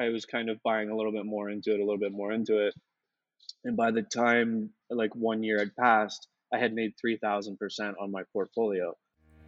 I was kind of buying a little bit more into it, a little bit more into it. And by the time like one year had passed, I had made 3000% on my portfolio.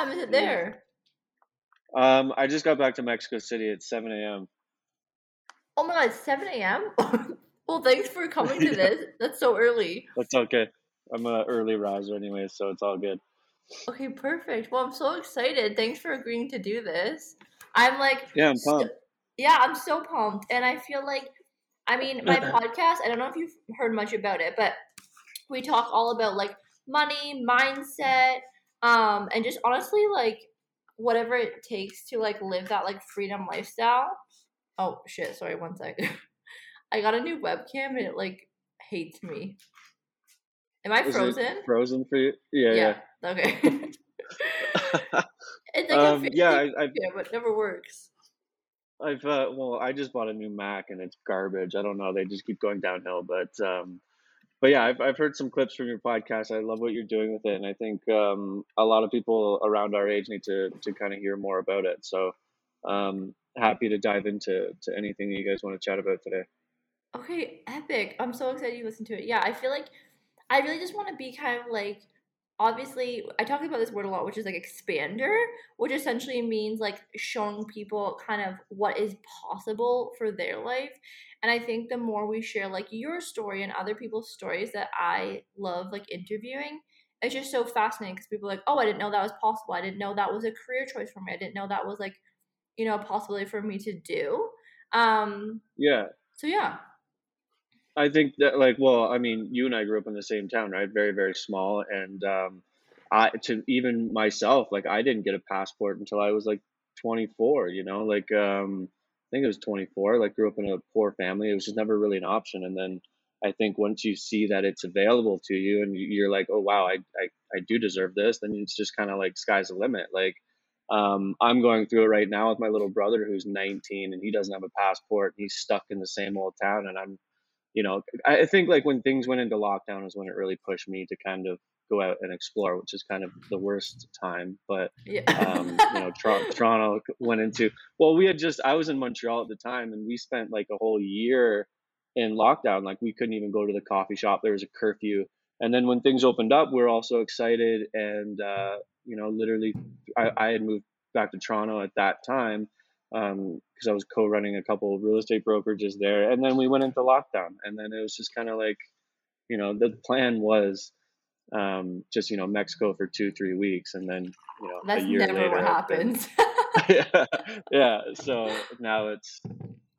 What time is it there? Um, I just got back to Mexico City at 7 a.m. Oh my god, 7 a.m. well, thanks for coming to this. That's so early. That's okay. I'm an early riser anyway, so it's all good. Okay, perfect. Well, I'm so excited. Thanks for agreeing to do this. I'm like, yeah, I'm pumped. yeah, I'm so pumped, and I feel like, I mean, my podcast. I don't know if you've heard much about it, but we talk all about like money, mindset, um, and just honestly like whatever it takes to like live that like freedom lifestyle. Oh shit! Sorry, one sec. I got a new webcam and it like hates me. Am I frozen? frozen for you? Yeah, yeah. Okay. it's like Um, a yeah, I- I- webcam, but it never works. I've uh, well, I just bought a new Mac and it's garbage. I don't know. They just keep going downhill, but um, but yeah, I've I've heard some clips from your podcast. I love what you're doing with it, and I think um, a lot of people around our age need to to kind of hear more about it. So um, happy to dive into to anything that you guys want to chat about today. Okay, epic. I'm so excited you listened to it. Yeah, I feel like I really just want to be kind of like obviously I talk about this word a lot, which is like expander, which essentially means like showing people kind of what is possible for their life. And I think the more we share like your story and other people's stories that I love like interviewing, it's just so fascinating because people are like, oh, I didn't know that was possible. I didn't know that was a career choice for me. I didn't know that was like, you know, a possibility for me to do. Um, Yeah, so yeah. I think that like well, I mean, you and I grew up in the same town, right? Very very small, and um, I to even myself, like I didn't get a passport until I was like 24. You know, like um, I think it was 24. Like grew up in a poor family. It was just never really an option, and then I think once you see that it's available to you, and you- you're like, oh wow, I I, I do deserve this, then it's just kind of like sky's the limit. Like um, I'm going through it right now with my little brother who's 19 and he doesn't have a passport. And he's stuck in the same old town, and I'm you know, I think like when things went into lockdown is when it really pushed me to kind of go out and explore, which is kind of the worst time. But Yeah. um, you know, Toronto, Toronto went into well, we had just I was in Montreal at the time, and we spent like a whole year in lockdown. Like we couldn't even go to the coffee shop. There was a curfew, and then when things opened up, we were also excited, and uh, you know, literally, I, I had moved back to Toronto at that time because I was co-running a couple of real estate brokerages there, and then we went into lockdown, and then it was just kind of like, you know, the plan was um, just you know Mexico for two three weeks, and then you know That's a year never later, what happens. yeah, yeah. So now it's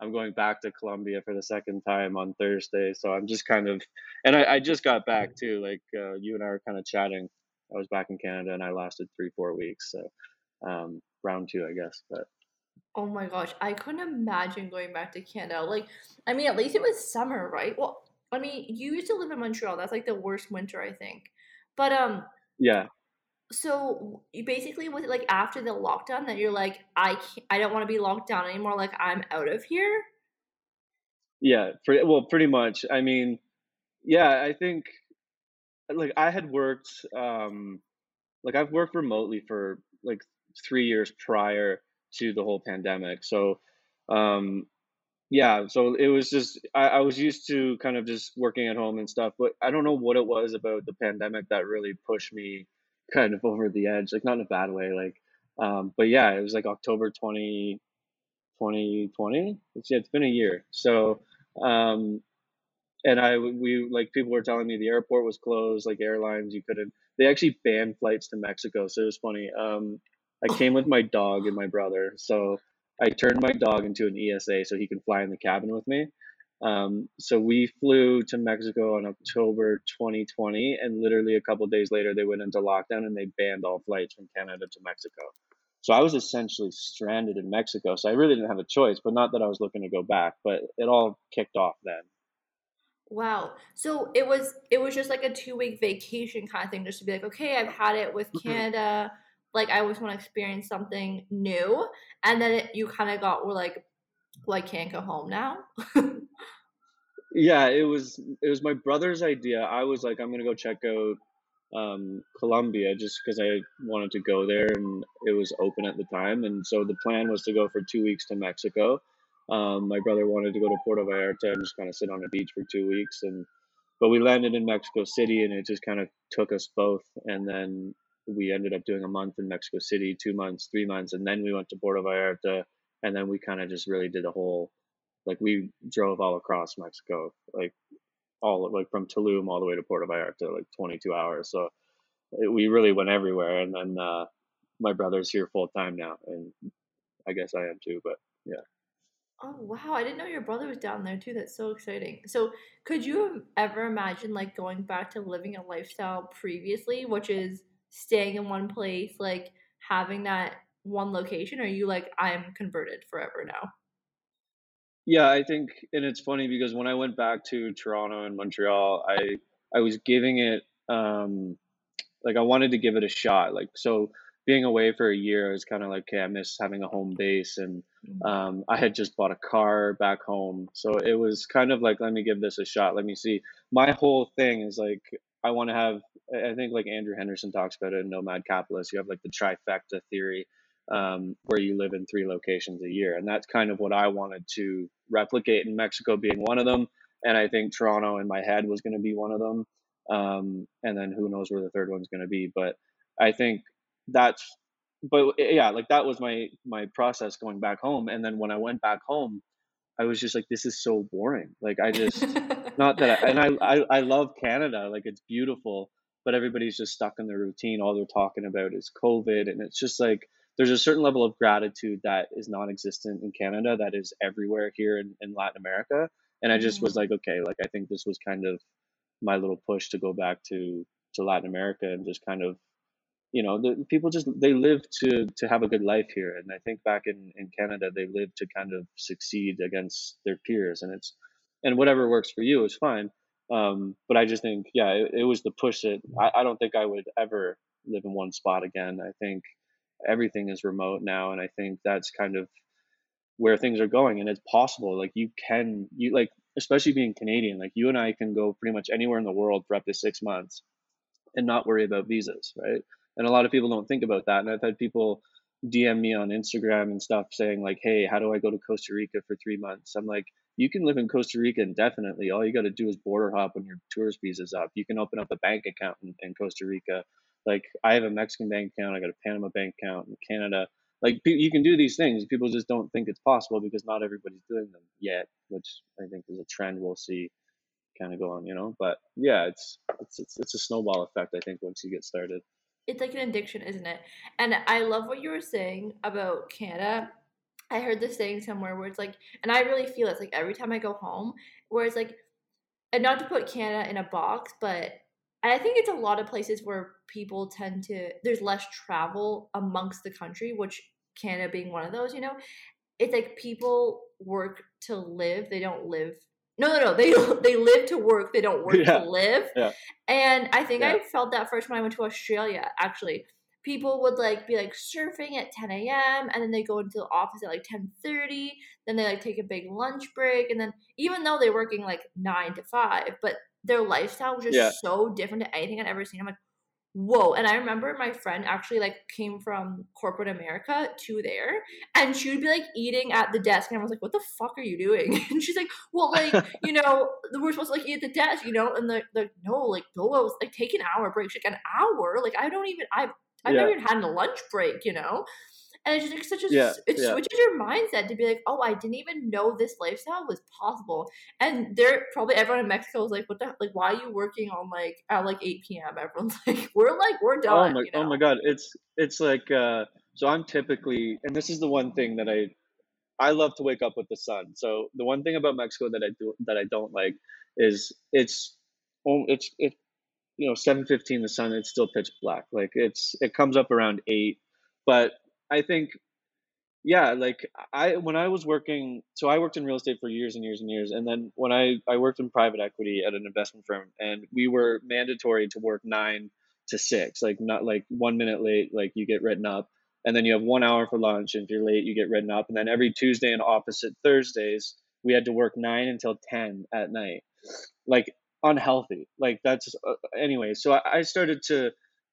I'm going back to Colombia for the second time on Thursday. So I'm just kind of, and I, I just got back too. Like uh, you and I were kind of chatting. I was back in Canada and I lasted three four weeks. So um, round two, I guess. But oh my gosh, I couldn't imagine going back to Canada. Like, I mean, at least it was summer, right? Well, I mean, you used to live in Montreal. That's like the worst winter, I think. But um, yeah, so you basically was it like after the lockdown that you're like, I can't, I don't want to be locked down anymore. Like, I'm out of here. yeah. Pretty, well, pretty much. I mean, yeah. I think like I had worked, um, like I've worked remotely for like three years prior to the whole pandemic. So, um, yeah, so it was just I, I was used to kind of just working at home and stuff, but I don't know what it was about the pandemic that really pushed me kind of over the edge, like not in a bad way, like um, but yeah, it was like October 20, 2020. It's yeah, it's been a year. So um and I we like people were telling me the airport was closed, like airlines you couldn't. They actually banned flights to Mexico, so it was funny. Um, I came with my dog and my brother, so I turned my dog into an ESA so he can fly in the cabin with me. Um, so we flew to Mexico in October 2020, and literally a couple days later they went into lockdown and they banned all flights from Canada to Mexico. So I was essentially stranded in Mexico. So I really didn't have a choice, but not that I was looking to go back, but it all kicked off then. Wow. So it was it was just like a two week vacation kind of thing, just to be like, okay, I've had it with Mm-hmm. Canada. Like I always want to experience something new, and then it, you kind of got were like, well, I can't go home now. Yeah, it was it was my brother's idea. I was like, I'm gonna go check out um, Colombia just because I wanted to go there and it was open at the time. And so the plan was to go for two weeks to Mexico. Um, my brother wanted to go to Puerto Vallarta and just kind of sit on a beach for two weeks. And but we landed in Mexico City and it just kind of took us both. And then we ended up doing a month in Mexico City, two months, three months, and then we went to Puerto Vallarta. And then we kind of just really did a whole like we drove all across Mexico, like all like from Tulum all the way to Puerto Vallarta, like 22 hours. So it, we really went everywhere. And then uh, my brother's here full time now, and I guess I am too. But yeah. Oh wow, I didn't know your brother was down there too. That's so exciting. So, could you ever imagined like going back to living a lifestyle previously, which is staying in one place, like having that one location? Or are you like, I'm converted forever now? Yeah, I think, and it's funny because when I went back to Toronto and Montreal, I I was giving it um like I wanted to give it a shot. Like so being away for a year, I was kind of like, okay, I miss having a home base and Mm. um I had just bought a car back home. So it was kind of like, let me give this a shot. Let me see. My whole thing is like I want to have I think like Andrew Henderson talks about it in Nomad Capitalist, you have like the trifecta theory um, where you live in three locations a year. And that's kind of what I wanted to replicate in Mexico being one of them. And I think Toronto in my head was going to be one of them. Um, and then who knows where the third one's going to be. But I think that's, but yeah, like that was my, my process going back home. And then when I went back home, I was just like, this is so boring. Like I just, not that I, and I, I, I love Canada. Like it's beautiful, but everybody's just stuck in their routine. All they're talking about is COVID. And it's just like, there's a certain level of gratitude that is non-existent in Canada that is everywhere here in, in Latin America. And I just was Mm. like, okay, like I think this was kind of my little push to go back to to Latin America and just kind of, you know, the people just they live to to have a good life here. And I think back in in Canada, they live to kind of succeed against their peers, and it's and whatever works for you is fine. Um, but I just think, yeah, it, it was the push that I, I don't think I would ever live in one spot again. I think everything is remote now and i think that's kind of where things are going and it's possible like you can you like especially being canadian like you and i can go pretty much anywhere in the world for up to six months and not worry about visas right and a lot of people don't think about that and i've had people dm me on instagram and stuff saying like hey how do i go to costa rica for three months i'm like you can live in costa rica indefinitely all you got to do is border hop when your tourist visa's up you can open up a bank account in, in costa rica like I have a Mexican bank account, I got a Panama bank account in Canada. Like you can do these things. People just don't think it's possible because not everybody's doing them yet, which I think is a trend we'll see kind of go on, you know. But yeah, it's it's it's, it's a snowball effect. I think once you get started. it's like an addiction, isn't it? And I love what you were saying about Canada. I heard this saying somewhere where it's like, and I really feel it's like every time I go home, where it's like, and not to put Canada in a box, but I think it's a lot of places where people tend to, there's less travel amongst the country, which Canada being one of those, you know? It's like people work to live, they don't live. No, no, no. They they live to work. They don't work Yeah. to live. Yeah. And I think Yeah. I felt that first when I went to Australia. Actually, people would like be like surfing at 10 a.m. and then they go into the office at like 10:30. Then they like take a big lunch break, and then even though they're working like nine to five, but their lifestyle was just Yeah. so different to anything I'd ever seen. I'm like, whoa! And I remember my friend actually like came from corporate America to there, and she would be like eating at the desk, and I was like, what the fuck are you doing? And she's like, well, like you know, we're supposed to like eat at the desk, you know, and no, like no, I was like take an hour break. She's like an hour, like I don't even I've I've Yeah. never even had a lunch break, you know. And it's just like such a Yeah, it yeah. switches your mindset to be like, oh, I didn't even know this lifestyle was possible. And they're probably everyone in Mexico is like, what the like, why are you working on like at like eight p.m. Everyone's like, we're like we're Oh done. my you know? oh my god, it's it's like uh so I'm typically and this is the one thing that I I love to wake up with the sun. So the one thing about Mexico that I do that I don't like is it's oh, it's it you know 7:15 the sun it's still pitch black. Like it's it comes up around 8, but I think yeah, like I when I was working, so I worked in real estate for years and years and years, and then when I I worked in private equity at an investment firm, and we were mandatory to work nine to six, like not like one minute late, like you get written up, and then you have one hour for lunch, and if you're late, you get written up, and then every Tuesday and opposite Thursdays, we had to work nine until ten at night, like unhealthy, like that's uh, anyway. So I, I started to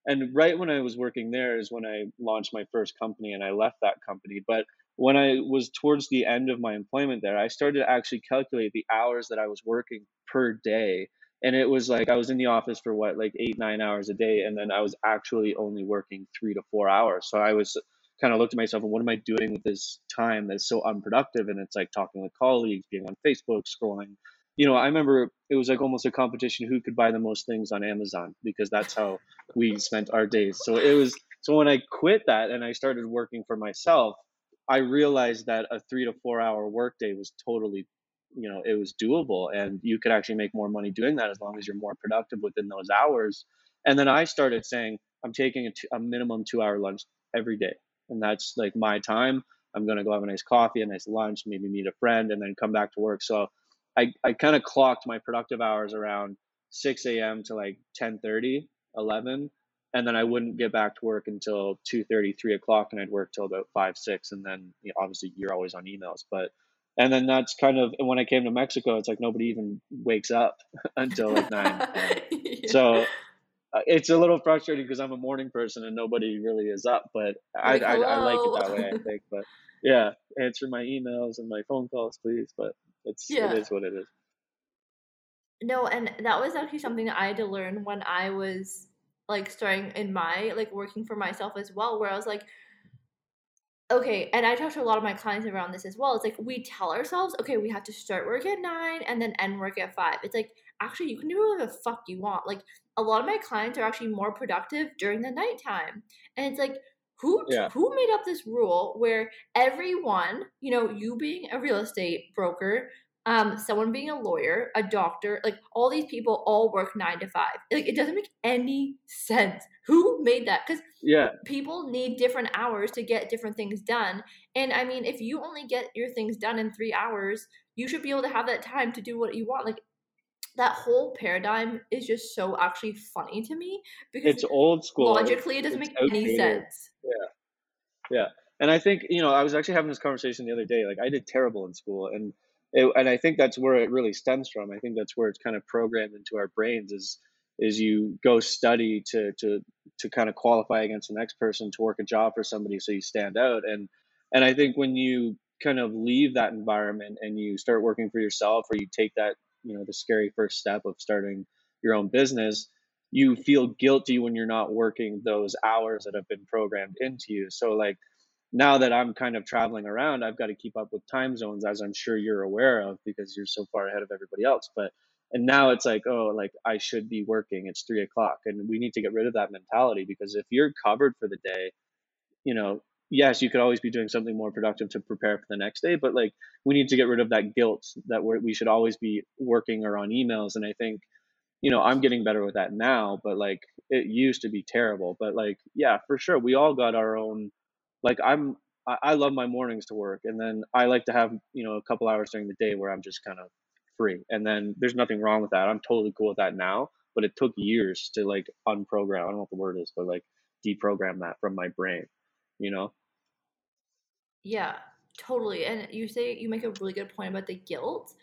and right when I was working there is when I launched my first company and I left that company. But when I was towards the end of my employment there, I started to actually calculate the hours that I was working per day. And it was like I was in the office for what, like eight, nine hours a day. And then I was actually only working three to four hours. So I was kind of looked at myself and what am I doing with this time that's so unproductive? And it's like talking with colleagues, being on Facebook, scrolling you know, I remember it was like almost a competition who could buy the most things on Amazon because that's how we spent our days. So it was so when I quit that and I started working for myself, I realized that a 3 to 4 hour workday was totally you know, it was doable and you could actually make more money doing that as long as you're more productive within those hours. And then I started saying I'm taking a, a minimum 2 hour lunch every day. And that's like my time. I'm going to go have a nice coffee, a nice lunch, maybe meet a friend and then come back to work. So I, I kind of clocked my productive hours around 6 a.m. to like 10:30, 11. And then I wouldn't get back to work until 2:30, 3 o'clock. And I'd work till about 5, 6. And then you know, obviously you're always on emails. But, and then that's kind of, when I came to Mexico, it's like nobody even wakes up until like 9. yeah. So uh, it's a little frustrating because I'm a morning person and nobody really is up. But like, I, I, I like it that way, I think. But yeah, answer my emails and my phone calls, please. But it's yeah. it is what it is. No, and that was actually something that I had to learn when I was like starting in my like working for myself as well, where I was like, okay, and I talk to a lot of my clients around this as well. It's like we tell ourselves, okay, we have to start work at nine and then end work at five. It's like actually you can do whatever the fuck you want. Like a lot of my clients are actually more productive during the nighttime. And it's like who yeah. who made up this rule where everyone, you know, you being a real estate broker, um, someone being a lawyer, a doctor, like all these people all work nine to five. Like it doesn't make any sense. Who made that? Because yeah, people need different hours to get different things done. And I mean, if you only get your things done in three hours, you should be able to have that time to do what you want. Like that whole paradigm is just so actually funny to me because it's old school. Logically, it doesn't it's make any sense. Yeah, yeah, and I think you know I was actually having this conversation the other day. Like I did terrible in school, and it, and I think that's where it really stems from. I think that's where it's kind of programmed into our brains is is you go study to to to kind of qualify against the next person to work a job for somebody so you stand out and and I think when you kind of leave that environment and you start working for yourself or you take that you know the scary first step of starting your own business you feel guilty when you're not working those hours that have been programmed into you. So like now that i'm kind of traveling around i've got to keep up with time zones as i'm sure you're aware of because you're so far ahead of everybody else. But and now it's like oh like i should be working it's three o'clock and we need to get rid of that mentality because if you're covered for the day you know yes, you could always be doing something more productive to prepare for the next day, but like we need to get rid of that guilt that we we should always be working or on emails. And I think, you know, I'm getting better with that now, but like it used to be terrible. But like, yeah, for sure, we all got our own. Like I'm, I, I love my mornings to work, and then I like to have you know a couple hours during the day where I'm just kind of free. And then there's nothing wrong with that. I'm totally cool with that now. But it took years to like unprogram. I don't know what the word is, but like deprogram that from my brain you know yeah totally and you say you make a really good point about the guilt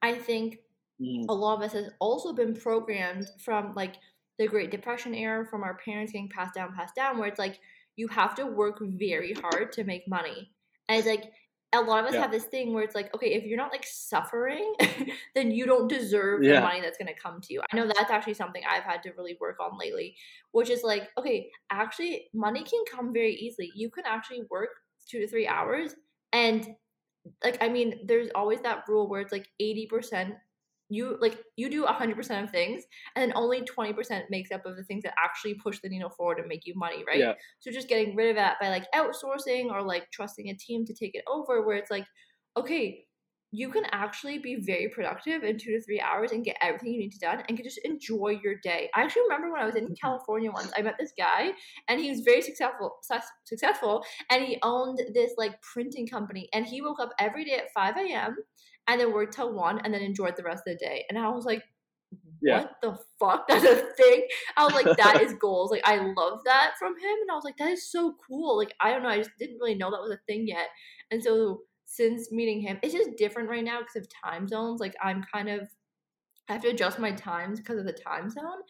i think mm. a lot of us has also been programmed from like the great depression era from our parents getting passed down passed down where it's like you have to work very hard to make money and it's like a lot of us yeah. have this thing where it's like, okay, if you're not like suffering, then you don't deserve yeah. the money that's going to come to you. I know that's actually something I've had to really work on lately, which is like, okay, actually, money can come very easily. You can actually work two to three hours and like i mean there's always that rule where it's like 80% you like you do 100% of things and then only 20% makes up of the things that actually push the needle forward and make you money right yeah. so just getting rid of that by like outsourcing or like trusting a team to take it over where it's like okay you can actually be very productive in two to three hours and get everything you need to done and can just enjoy your day. I actually remember when I was in mm-hmm. California once, I met this guy and he was very successful successful and he owned this like printing company and he woke up every day at 5 a.m. and then worked till one and then enjoyed the rest of the day. And I was like, yeah. what the fuck? That's a thing. I was like, that is goals. Like, I love that from him. And I was like, that is so cool. Like, I don't know. I just didn't really know that was a thing yet. And so since meeting him, it's just different right now because of time zones. Like, I'm kind of, I have to adjust my times because of the time zone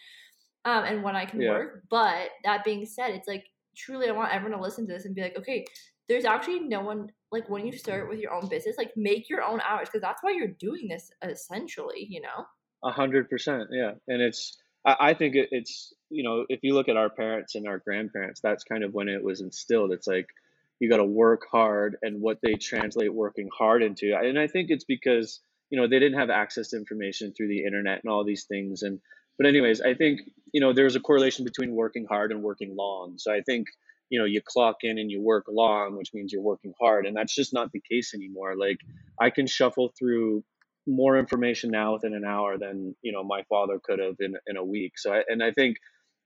um, and when I can yeah. work. But that being said, it's like, truly, I want everyone to listen to this and be like, okay, there's actually no one like when you start with your own business like make your own hours because that's why you're doing this essentially you know a hundred percent, yeah. And it's I, I think it, it's you know if you look at our parents and our grandparents, that's kind of when it was instilled. It's like you got to work hard, and what they translate working hard into. And I think it's because you know they didn't have access to information through the internet and all these things. And but anyways, I think you know there's a correlation between working hard and working long. So I think you know you clock in and you work long which means you're working hard and that's just not the case anymore like i can shuffle through more information now within an hour than you know my father could have in in a week. So I, and I think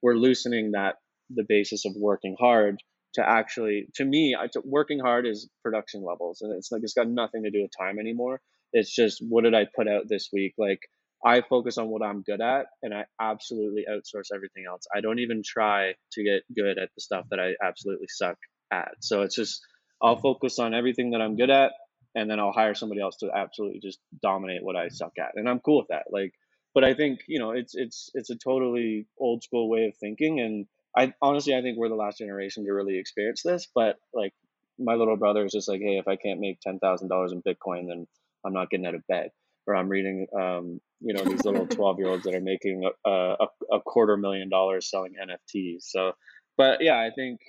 we're loosening that the basis of working hard to actually to me I, to, working hard is production levels and it's like it's got nothing to do with time anymore. It's just what did I put out this week? Like I focus on what I'm good at and I absolutely outsource everything else. I don't even try to get good at the stuff that I absolutely suck at. So it's just I'll focus on everything that I'm good at and then I'll hire somebody else to absolutely just dominate what I suck at, and I'm cool with that. Like, but I think you know it's it's it's a totally old school way of thinking, and I honestly I think we're the last generation to really experience this. But like my little brother is just like, hey, if I can't make ten thousand dollars in Bitcoin, then I'm not getting out of bed. Or I'm reading, um, you know, these little twelve year olds that are making a, a, a quarter million dollars selling NFTs. So, but yeah, I think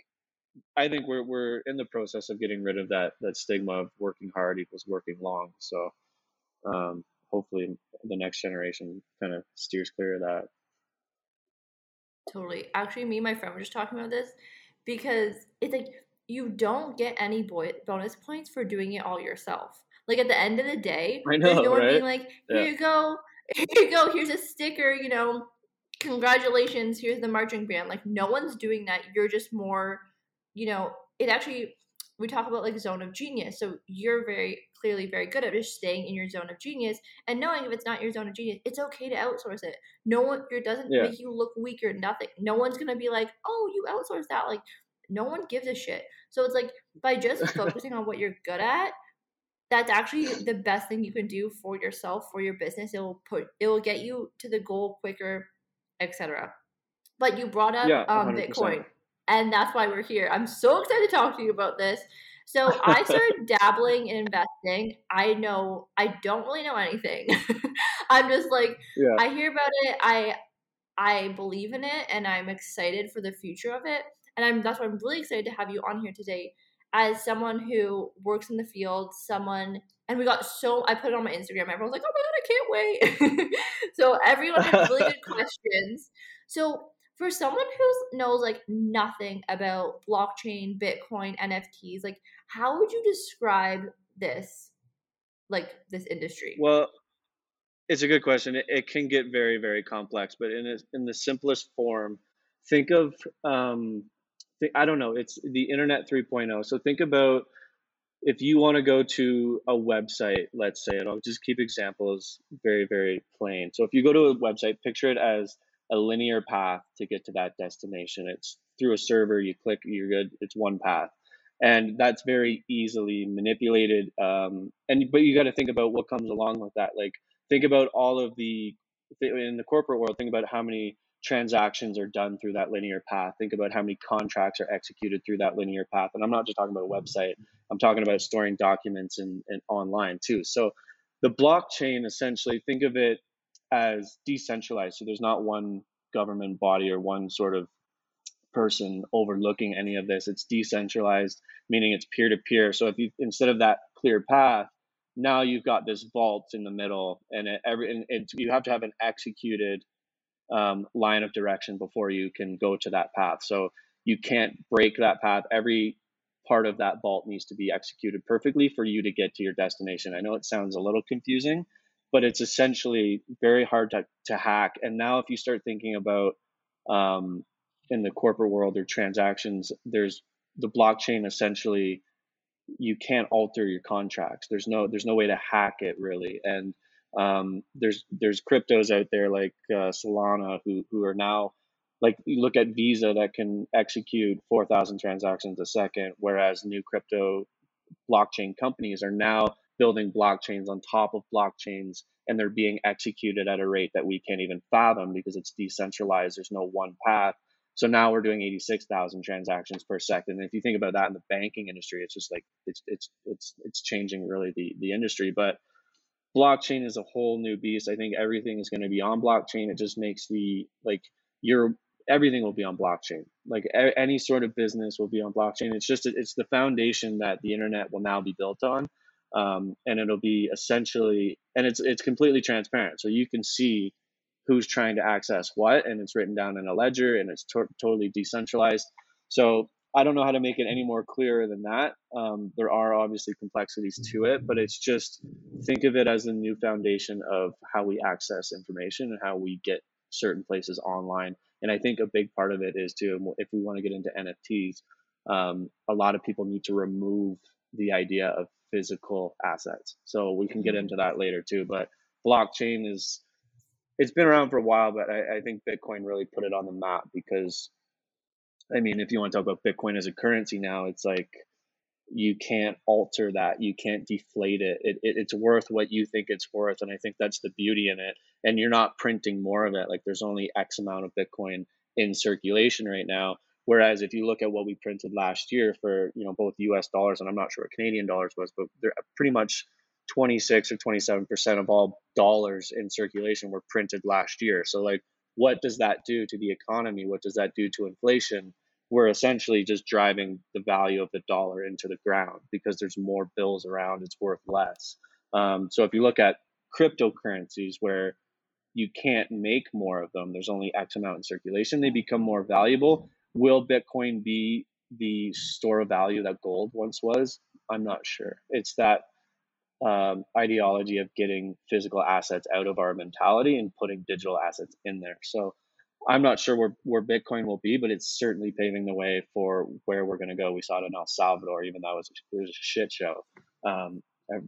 I think we're we're in the process of getting rid of that that stigma of working hard equals working long. So um, hopefully the next generation kind of steers clear of that. Totally. Actually, me and my friend were just talking about this because it's like you don't get any boy- bonus points for doing it all yourself. Like at the end of the day, I know, there's no one right? being like, "Here yeah. you go, here you go, here's a sticker," you know, congratulations, here's the marching band. Like no one's doing that. You're just more you know, it actually we talk about like zone of genius. So you're very clearly very good at just staying in your zone of genius and knowing if it's not your zone of genius, it's okay to outsource it. No one it doesn't yeah. make you look weak or nothing. No one's gonna be like, oh, you outsource that. Like no one gives a shit. So it's like by just focusing on what you're good at, that's actually the best thing you can do for yourself, for your business. It will put it will get you to the goal quicker, etc. But you brought up yeah, um, Bitcoin and that's why we're here. I'm so excited to talk to you about this. So I started dabbling in investing. I know I don't really know anything. I'm just like yeah. I hear about it. I I believe in it and I'm excited for the future of it. And I'm that's why I'm really excited to have you on here today as someone who works in the field, someone and we got so I put it on my Instagram. Everyone's like, "Oh my god, I can't wait!" so everyone had really good questions. So for someone who knows like nothing about blockchain, Bitcoin, NFTs, like how would you describe this, like this industry? Well, it's a good question. It, it can get very, very complex, but in a, in the simplest form, think of um, th- I don't know. It's the Internet 3.0. So think about if you want to go to a website, let's say, and I'll just keep examples very, very plain. So if you go to a website, picture it as a linear path to get to that destination. It's through a server, you click, you're good. It's one path, and that's very easily manipulated. Um, and but you got to think about what comes along with that. Like think about all of the in the corporate world. Think about how many transactions are done through that linear path. Think about how many contracts are executed through that linear path. And I'm not just talking about a website. I'm talking about storing documents and, and online too. So the blockchain essentially think of it as decentralized. So there's not one government body or one sort of person overlooking any of this. It's decentralized, meaning it's peer to peer. So if you instead of that clear path, now you've got this vault in the middle, and it, every and it, you have to have an executed um, line of direction before you can go to that path. So you can't break that path. Every part of that vault needs to be executed perfectly for you to get to your destination. I know it sounds a little confusing, but it's essentially very hard to, to hack. And now, if you start thinking about um, in the corporate world or transactions, there's the blockchain essentially you can't alter your contracts. There's no there's no way to hack it really. And um, there's there's cryptos out there like uh, Solana who who are now like you look at Visa that can execute 4,000 transactions a second, whereas new crypto blockchain companies are now building blockchains on top of blockchains and they're being executed at a rate that we can't even fathom because it's decentralized. There's no one path. So now we're doing 86,000 transactions per second. And if you think about that in the banking industry, it's just like it's it's it's it's changing really the the industry. But blockchain is a whole new beast. I think everything is going to be on blockchain. It just makes the like your everything will be on blockchain. Like a, any sort of business will be on blockchain. It's just it's the foundation that the internet will now be built on, um, and it'll be essentially and it's it's completely transparent. So you can see who's trying to access what, and it's written down in a ledger, and it's to- totally decentralized. So I don't know how to make it any more clearer than that. Um, there are obviously complexities to it, but it's just think of it as a new foundation of how we access information and how we get certain places online. And I think a big part of it is too, if we want to get into NFTs, um, a lot of people need to remove the idea of physical assets. So we can get mm-hmm. into that later too. But blockchain is, it's been around for a while, but I, I think Bitcoin really put it on the map because, I mean, if you want to talk about Bitcoin as a currency now, it's like you can't alter that you can't deflate it. It, it. it's worth what you think it's worth and i think that's the beauty in it and you're not printing more of it like there's only x amount of bitcoin in circulation right now whereas if you look at what we printed last year for you know both us dollars and i'm not sure what canadian dollars was but they're pretty much 26 or 27 percent of all dollars in circulation were printed last year so like what does that do to the economy what does that do to inflation we're essentially just driving the value of the dollar into the ground because there's more bills around, it's worth less. Um, so if you look at cryptocurrencies where you can't make more of them, there's only X amount in circulation, they become more valuable. Will Bitcoin be the store of value that gold once was? I'm not sure. It's that um, ideology of getting physical assets out of our mentality and putting digital assets in there. So I'm not sure where, where Bitcoin will be, but it's certainly paving the way for where we're going to go. We saw it in El Salvador, even though it was, it was a shit show. Um,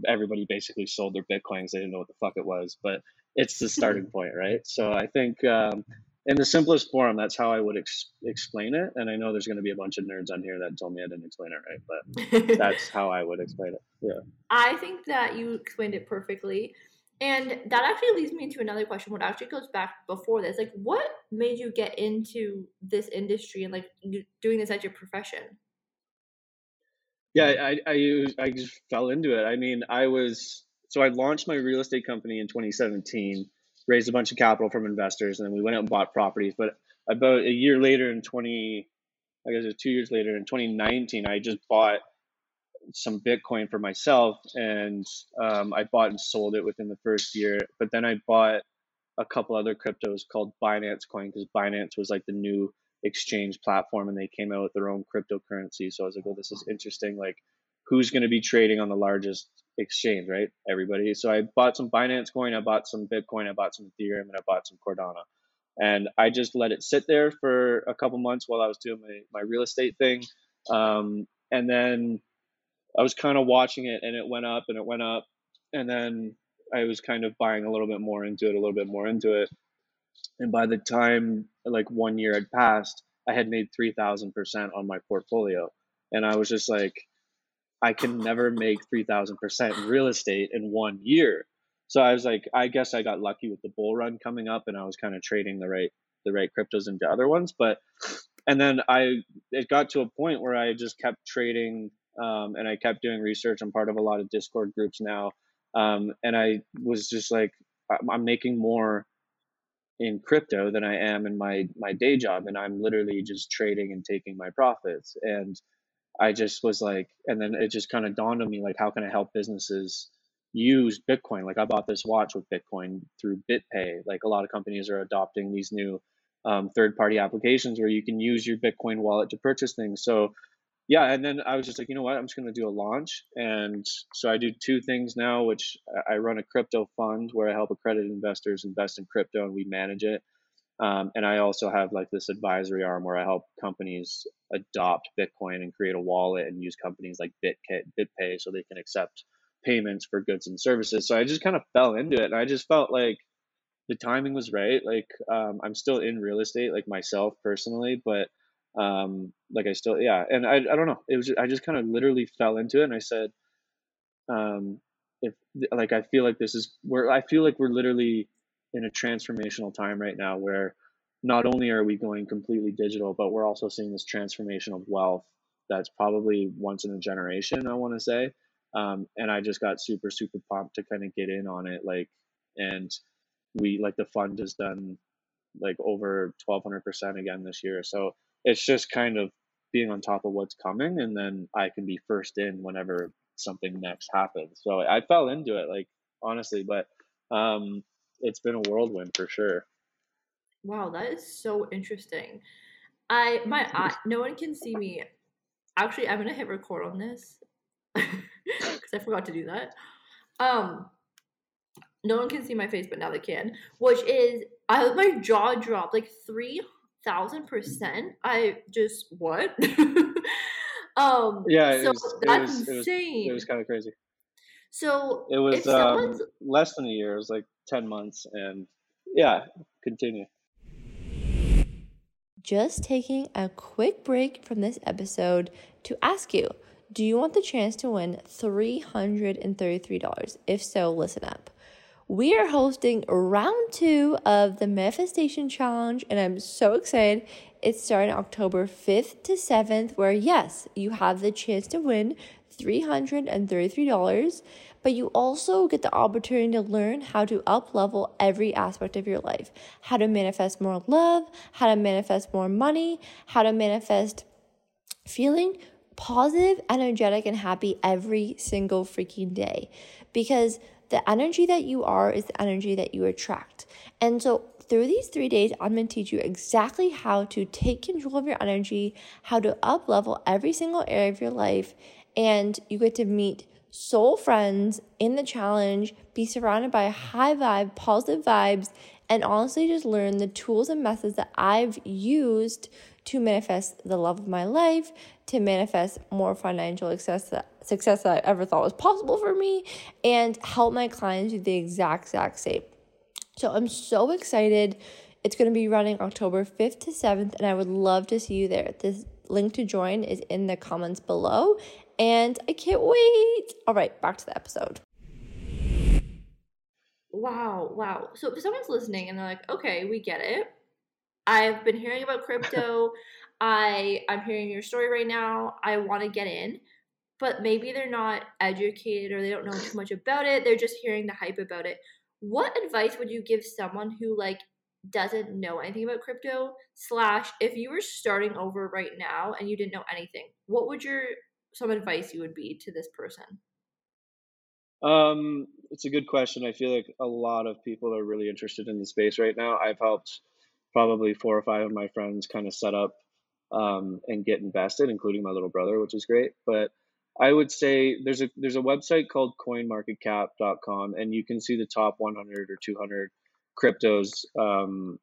everybody basically sold their Bitcoins. They didn't know what the fuck it was, but it's the starting point, right? So I think um, in the simplest form, that's how I would ex- explain it. And I know there's going to be a bunch of nerds on here that told me I didn't explain it right, but that's how I would explain it. Yeah. I think that you explained it perfectly. And that actually leads me into another question. What actually goes back before this, like, what made you get into this industry and like doing this as your profession? Yeah, I I I just fell into it. I mean, I was so I launched my real estate company in 2017, raised a bunch of capital from investors, and then we went out and bought properties. But about a year later, in 20, I guess it was two years later, in 2019, I just bought some Bitcoin for myself, and um, I bought and sold it within the first year. But then I bought a couple other cryptos called Binance Coin because Binance was like the new exchange platform, and they came out with their own cryptocurrency. So I was like, "Well, this is interesting. Like, who's going to be trading on the largest exchange, right? Everybody." So I bought some Binance Coin, I bought some Bitcoin, I bought some Ethereum, and I bought some Cardano. And I just let it sit there for a couple months while I was doing my, my real estate thing. Um, and then I was kind of watching it and it went up and it went up. And then I was kind of buying a little bit more into it, a little bit more into it. And by the time like one year had passed, I had made 3000% on my portfolio. And I was just like, I can never make 3000% in real estate in one year. So I was like, I guess I got lucky with the bull run coming up and I was kind of trading the right the right cryptos into other ones. But and then I it got to a point where I just kept trading um, and I kept doing research. I'm part of a lot of Discord groups now, um, and I was just like, I'm making more in crypto than I am in my my day job, and I'm literally just trading and taking my profits. And I just was like, and then it just kind of dawned on me, like, how can I help businesses? use Bitcoin. Like I bought this watch with Bitcoin through BitPay. Like a lot of companies are adopting these new um, third party applications where you can use your Bitcoin wallet to purchase things. So yeah, and then I was just like, you know what, I'm just going to do a launch. And so I do two things now, which I run a crypto fund where I help accredited investors invest in crypto and we manage it. Um, and I also have like this advisory arm where I help companies adopt Bitcoin and create a wallet and use companies like BitPay, BitPay so they can accept payments for goods and services. So I just kind of fell into it, and I just felt like the timing was right. Like um, I'm still in real estate, like myself personally, but um, like I still yeah. And I I don't know. It was just, I just kind of literally fell into it, and I said, um, if like I feel like this is where I feel like we're literally in a transformational time right now where not only are we going completely digital, but we're also seeing this transformation of wealth that's probably once in a generation, I want to say. Um, and I just got super, super pumped to kind of get in on it. Like, and we, like, the fund has done like over 1200% again this year. So it's just kind of being on top of what's coming. And then I can be first in whenever something next happens. So I fell into it, like, honestly, but um, it's been a whirlwind for sure. Wow, that is so interesting. I my eye, no one can see me. Actually, I'm gonna hit record on this because I forgot to do that. Um, no one can see my face, but now they can. Which is, I my jaw dropped like three thousand percent. I just what? um, yeah, so was, that's it was, insane. It was, was kind of crazy. So it was um, less than a year. It was like ten months, and yeah, continue. Just taking a quick break from this episode to ask you do you want the chance to win $333? If so, listen up. We are hosting round two of the Manifestation Challenge, and I'm so excited. It's starting October 5th to 7th, where yes, you have the chance to win $333 but you also get the opportunity to learn how to up level every aspect of your life how to manifest more love, how to manifest more money, how to manifest feeling positive, energetic, and happy every single freaking day. Because the energy that you are is the energy that you attract. And so, through these three days, I'm going to teach you exactly how to take control of your energy, how to up level every single area of your life, and you get to meet soul friends in the challenge, be surrounded by high vibe, positive vibes, and honestly just learn the tools and methods that I've used to manifest the love of my life, to manifest more financial success that, success that I ever thought was possible for me, and help my clients do the exact, exact same. So I'm so excited. It's going to be running October 5th to 7th, and I would love to see you there. This link to join is in the comments below, and I can't wait. All right, back to the episode. Wow, wow. So if someone's listening and they're like, okay, we get it. I've been hearing about crypto. I I'm hearing your story right now. I want to get in, but maybe they're not educated or they don't know too much about it. They're just hearing the hype about it. What advice would you give someone who like doesn't know anything about crypto? Slash, if you were starting over right now and you didn't know anything, what would your some advice you would be to this person? Um, it's a good question. I feel like a lot of people are really interested in the space right now. I've helped probably four or five of my friends kind of set up um, and get invested, including my little brother, which is great. But I would say there's a there's a website called CoinMarketCap.com, and you can see the top 100 or 200 cryptos um,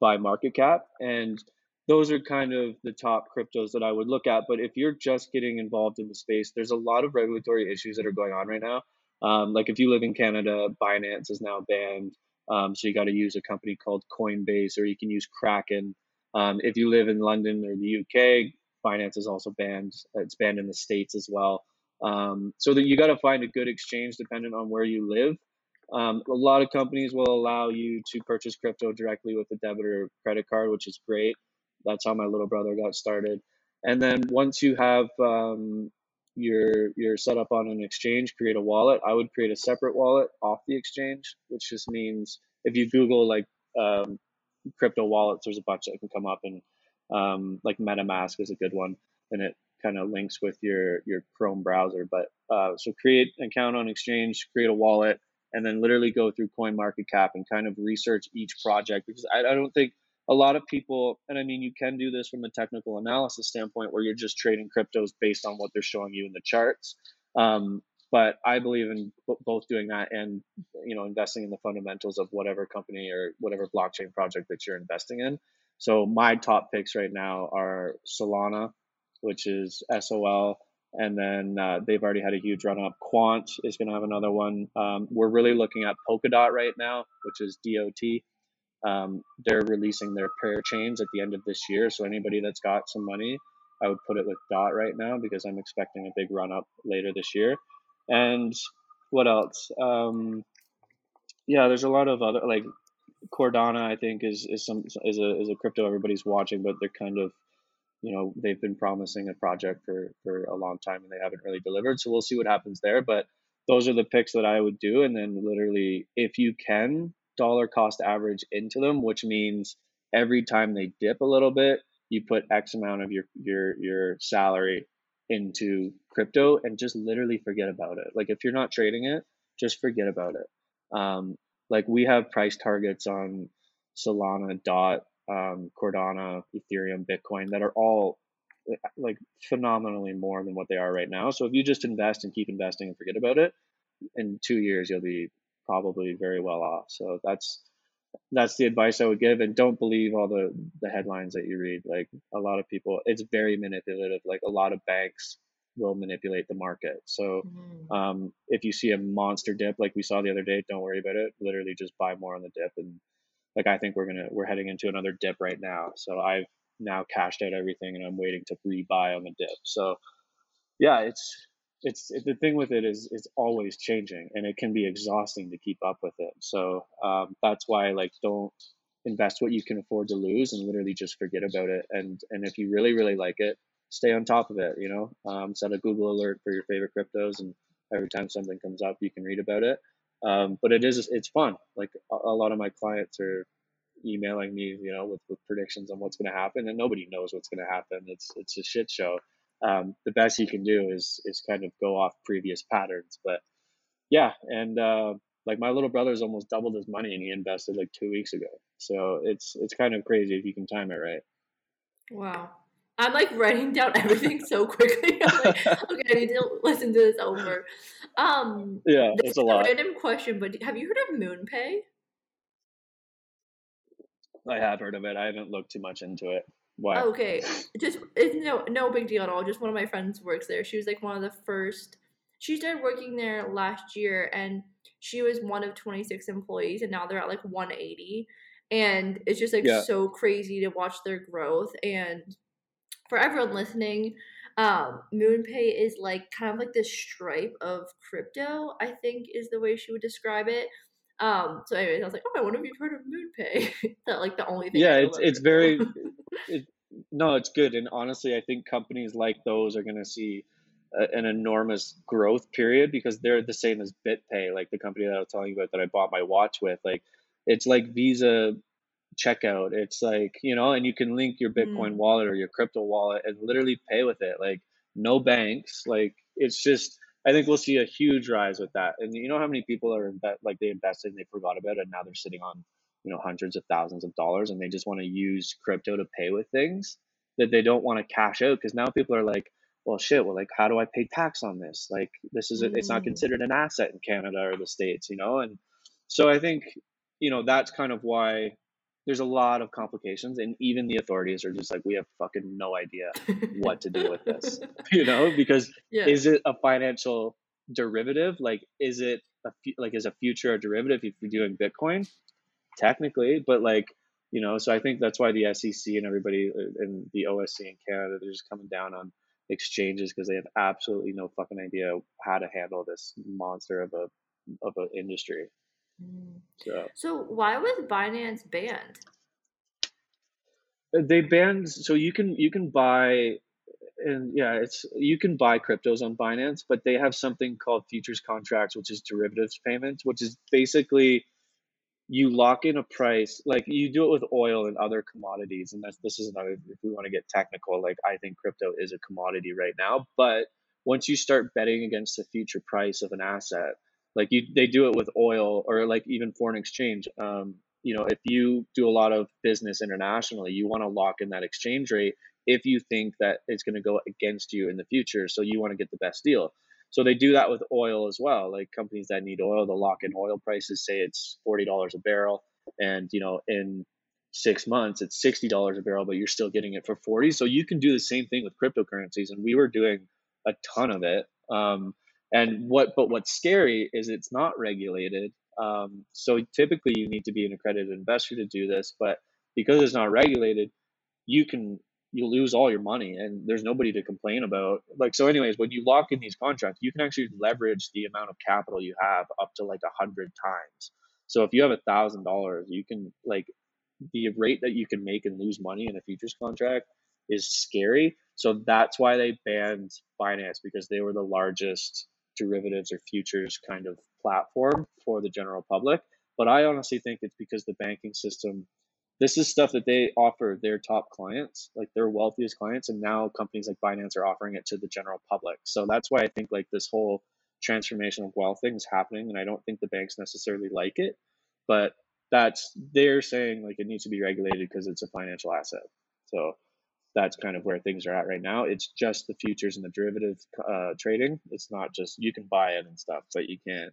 by market cap, and those are kind of the top cryptos that I would look at. But if you're just getting involved in the space, there's a lot of regulatory issues that are going on right now. Um, like if you live in Canada, Binance is now banned. Um, so you got to use a company called Coinbase, or you can use Kraken. Um, if you live in London or the UK, Binance is also banned. It's banned in the states as well. Um, so that you got to find a good exchange dependent on where you live. Um, a lot of companies will allow you to purchase crypto directly with a debit or credit card, which is great. That's how my little brother got started. And then once you have um, your your set up on an exchange, create a wallet. I would create a separate wallet off the exchange, which just means if you Google like um, crypto wallets, there's a bunch that can come up, and um, like MetaMask is a good one, and it kind of links with your your Chrome browser. But uh, so create an account on exchange, create a wallet, and then literally go through Coin Market Cap and kind of research each project because I, I don't think a lot of people, and I mean, you can do this from a technical analysis standpoint where you're just trading cryptos based on what they're showing you in the charts. Um, but I believe in both doing that and you know investing in the fundamentals of whatever company or whatever blockchain project that you're investing in. So my top picks right now are Solana, which is SOL, and then uh, they've already had a huge run up. Quant is going to have another one. Um, we're really looking at Polkadot right now, which is DOT. Um, they're releasing their parachains at the end of this year. So anybody that's got some money, I would put it with Dot right now because I'm expecting a big run up later this year. And what else? Um, yeah, there's a lot of other like Cardano. I think is is some is a is a crypto everybody's watching, but they're kind of you know they've been promising a project for for a long time and they haven't really delivered. So we'll see what happens there. But those are the picks that I would do, and then literally if you can dollar cost average into them, which means every time they dip a little bit, you put X amount of your your your salary into crypto and just literally forget about it. Like if you're not trading it, just forget about it. Um, like we have price targets on Solana, Dot, um, Cardano, Ethereum, Bitcoin that are all like phenomenally more than what they are right now. So if you just invest and keep investing and forget about it, in two years you'll be probably very well off. So that's that's the advice I would give. And don't believe all the the headlines that you read. Like a lot of people, it's very manipulative. Like a lot of banks will manipulate the market. So mm-hmm. um, if you see a monster dip like we saw the other day, don't worry about it. Literally just buy more on the dip. And like I think we're gonna we're heading into another dip right now. So I've now cashed out everything and I'm waiting to rebuy on the dip. So yeah, it's it's the thing with it is it's always changing and it can be exhausting to keep up with it. So um, that's why like don't invest what you can afford to lose and literally just forget about it. And and if you really really like it stay on top of it you know? Um, set a google alert for your favorite cryptos and every time something comes up you can read about it. Um, but it is it's fun. Like a, a lot of my clients are emailing me you know with, with predictions on what's going to happen and nobody knows what's going to happen. It's it's a shit show um, the best you can do is is kind of go off previous patterns. But yeah, and uh, like my little brother's almost doubled his money, and he invested like two weeks ago. So it's it's kind of crazy if you can time it right. Wow. I'm like writing down everything so quickly. Like, okay, I need to listen to this over. Um, yeah, it's a lot. Random question, but have you heard of MoonPay? I have heard of it. I haven't looked too much into it. Okay, just it's no no big deal at all. Just one of my friends works there. She was like one of the first. She started working there last year, and she was one of 26 employees, and now they're at like 180. And it's just like yeah. so crazy to watch their growth. And for everyone listening, um, MoonPay is like kind of like this stripe of crypto. I think is the way she would describe it. Um, so anyways, I was like, oh, I wonder if you've heard of MoonPay. that like the only thing. Yeah, it's it's very. it, no, it's good, and honestly, I think companies like those are going to see a, an enormous growth period because they're the same as BitPay, like the company that I was telling you about that I bought my watch with. Like, it's like Visa checkout. It's like you know, and you can link your Bitcoin mm. wallet or your crypto wallet and literally pay with it. Like, no banks. Like, it's just I think we'll see a huge rise with that. And you know how many people are bet like they invested and they forgot about it, and now they're sitting on you know hundreds of thousands of dollars, and they just want to use crypto to pay with things that they don't want to cash out because now people are like, well, shit, well, like how do I pay tax on this? Like this is a, it's not mm. considered an asset in Canada or the states, you know, and so I think you know that's kind of why there's a lot of complications and even the authorities are just like we have fucking no idea what to do with this you know? Because yeah. is it a financial derivative? Like is it a like is a future a derivative if you're doing bitcoin? Technically but like you know so i think that's why the sec and everybody uh, and the osc in canada they're just coming down on exchanges because they have absolutely no fucking idea how to handle this monster of a of an industry Mm. so, so why was Binance banned? They banned so you can you can buy and yeah, it's you can buy cryptos on Binance, but they have something called futures contracts, which is derivatives payments, which is basically you lock in a price like you do it with oil and other commodities and that's this is another if we want to get technical like i think crypto is a commodity right now but once you start betting against the future price of an asset like you they do it with oil or like even foreign exchange um, you know, if you do a lot of business internationally, you want to lock in that exchange rate if you think that it's going to go against you in the future. So you want to get the best deal. So they do that with oil as well. Like companies that need oil, they'll lock in oil prices, say it's $40 a barrel. And, you know, in six months, it's $60 a barrel, but you're still getting it for 40. So you can do the same thing with cryptocurrencies. And we were doing a ton of it. Um, and what, but what's scary is it's not regulated. Um, so typically you need to be an accredited investor to do this, but because it's not regulated, you can you lose all your money and there's nobody to complain about. Like so anyways, when you lock in these contracts, you can actually leverage the amount of capital you have up to like a hundred times. So if you have a thousand dollars, you can like the rate that you can make and lose money in a futures contract is scary. So that's why they banned Binance because they were the largest derivatives or futures kind of platform for the general public. But I honestly think it's because the banking system, this is stuff that they offer their top clients, like their wealthiest clients, and now companies like Binance are offering it to the general public. So that's why I think like this whole transformation of wealth thing is happening, and I don't think the banks necessarily like it, but that's they're saying like it needs to be regulated because it's a financial asset. So that's kind of where things are at right now. It's just the futures and the derivative uh, trading. It's not just you can buy it and stuff, but you can't.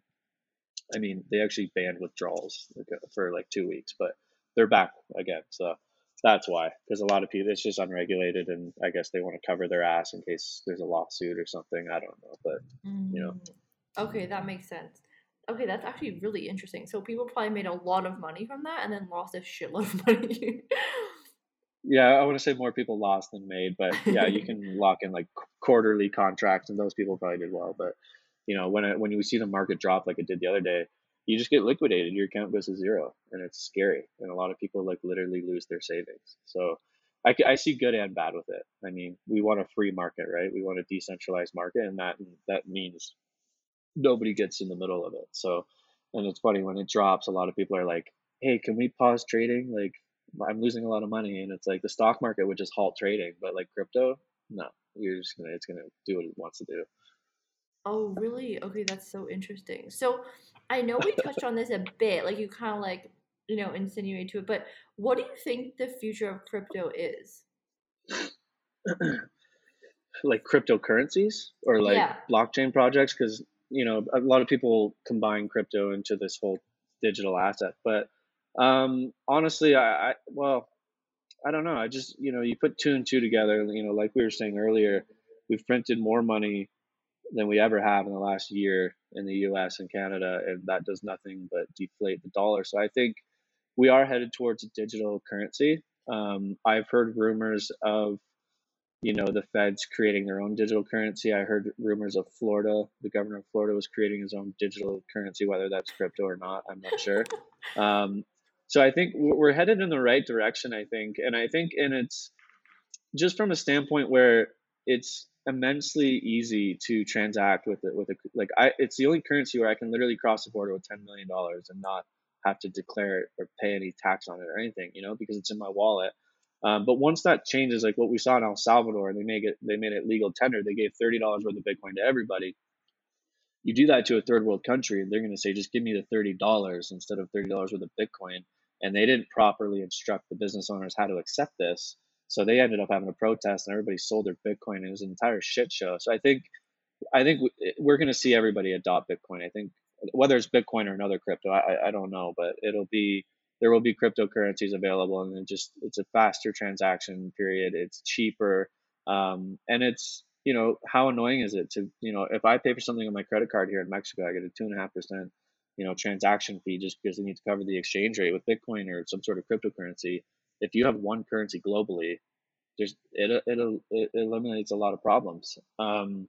I mean, they actually banned withdrawals for like two weeks, but they're back again. So that's why, because a lot of people, it's just unregulated, and I guess they want to cover their ass in case there's a lawsuit or something. I don't know, but you know. Mm, okay, that makes sense. Okay, that's actually really interesting. So people probably made a lot of money from that and then lost a shitload of money. yeah, I want to say more people lost than made, but yeah, you can lock in like quarterly contracts, and those people probably did well. But you know, when it, when you see the market drop like it did the other day, you just get liquidated. Your account goes to zero, and it's scary. And a lot of people like literally lose their savings. So I, I see good and bad with it. I mean, we want a free market, right? We want a decentralized market, and that that means nobody gets in the middle of it. So, and it's funny when it drops, a lot of people are like, "Hey, can we pause trading? Like, I'm losing a lot of money." And it's like the stock market would just halt trading, but like crypto, no, you're just gonna it's gonna do what it wants to do. Oh, really? Okay, that's so interesting. So, I know we touched on this a bit, like you kind of like you know insinuate to it, but what do you think the future of crypto is? like cryptocurrencies or like yeah. blockchain projects because you know, a lot of people combine crypto into this whole digital asset, but um, honestly, I, I well, I don't know. I just you know, you put two and two together. You know, like we were saying earlier, we've printed more money than we ever have in the last year in the U.S. and Canada, and that does nothing but deflate the dollar. So I think we are headed towards a digital currency. Um, I've heard rumors of you know, the Fed's creating their own digital currency. I heard rumors of Florida, the governor of Florida was creating his own digital currency, whether that's crypto or not, I'm not sure. Um, so I think we're headed in the right direction, I think. And I think, and it's just from a standpoint where it's immensely easy to transact with it, with a, like, I, it's the only currency where I can literally cross the border with $10 million and not have to declare it or pay any tax on it or anything, you know, because it's in my wallet. Um, but once that changes, like what we saw in El Salvador, they made it they made it legal tender. They gave thirty dollars worth of Bitcoin to everybody. You do that to a third world country, and they're going to say, just give me the thirty dollars instead of thirty dollars worth of Bitcoin. And they didn't properly instruct the business owners how to accept this, so they ended up having a protest, and everybody sold their Bitcoin. It was an entire shit show. So I think, I think we're going to see everybody adopt Bitcoin. I think whether it's Bitcoin or another crypto, I, I don't know, but it'll be there will be cryptocurrencies available and it just it's a faster transaction period it's cheaper um, and it's you know how annoying is it to you know if i pay for something on my credit card here in mexico i get a two and a half percent you know transaction fee just because they need to cover the exchange rate with bitcoin or some sort of cryptocurrency if you have one currency globally there's it, it, it eliminates a lot of problems um,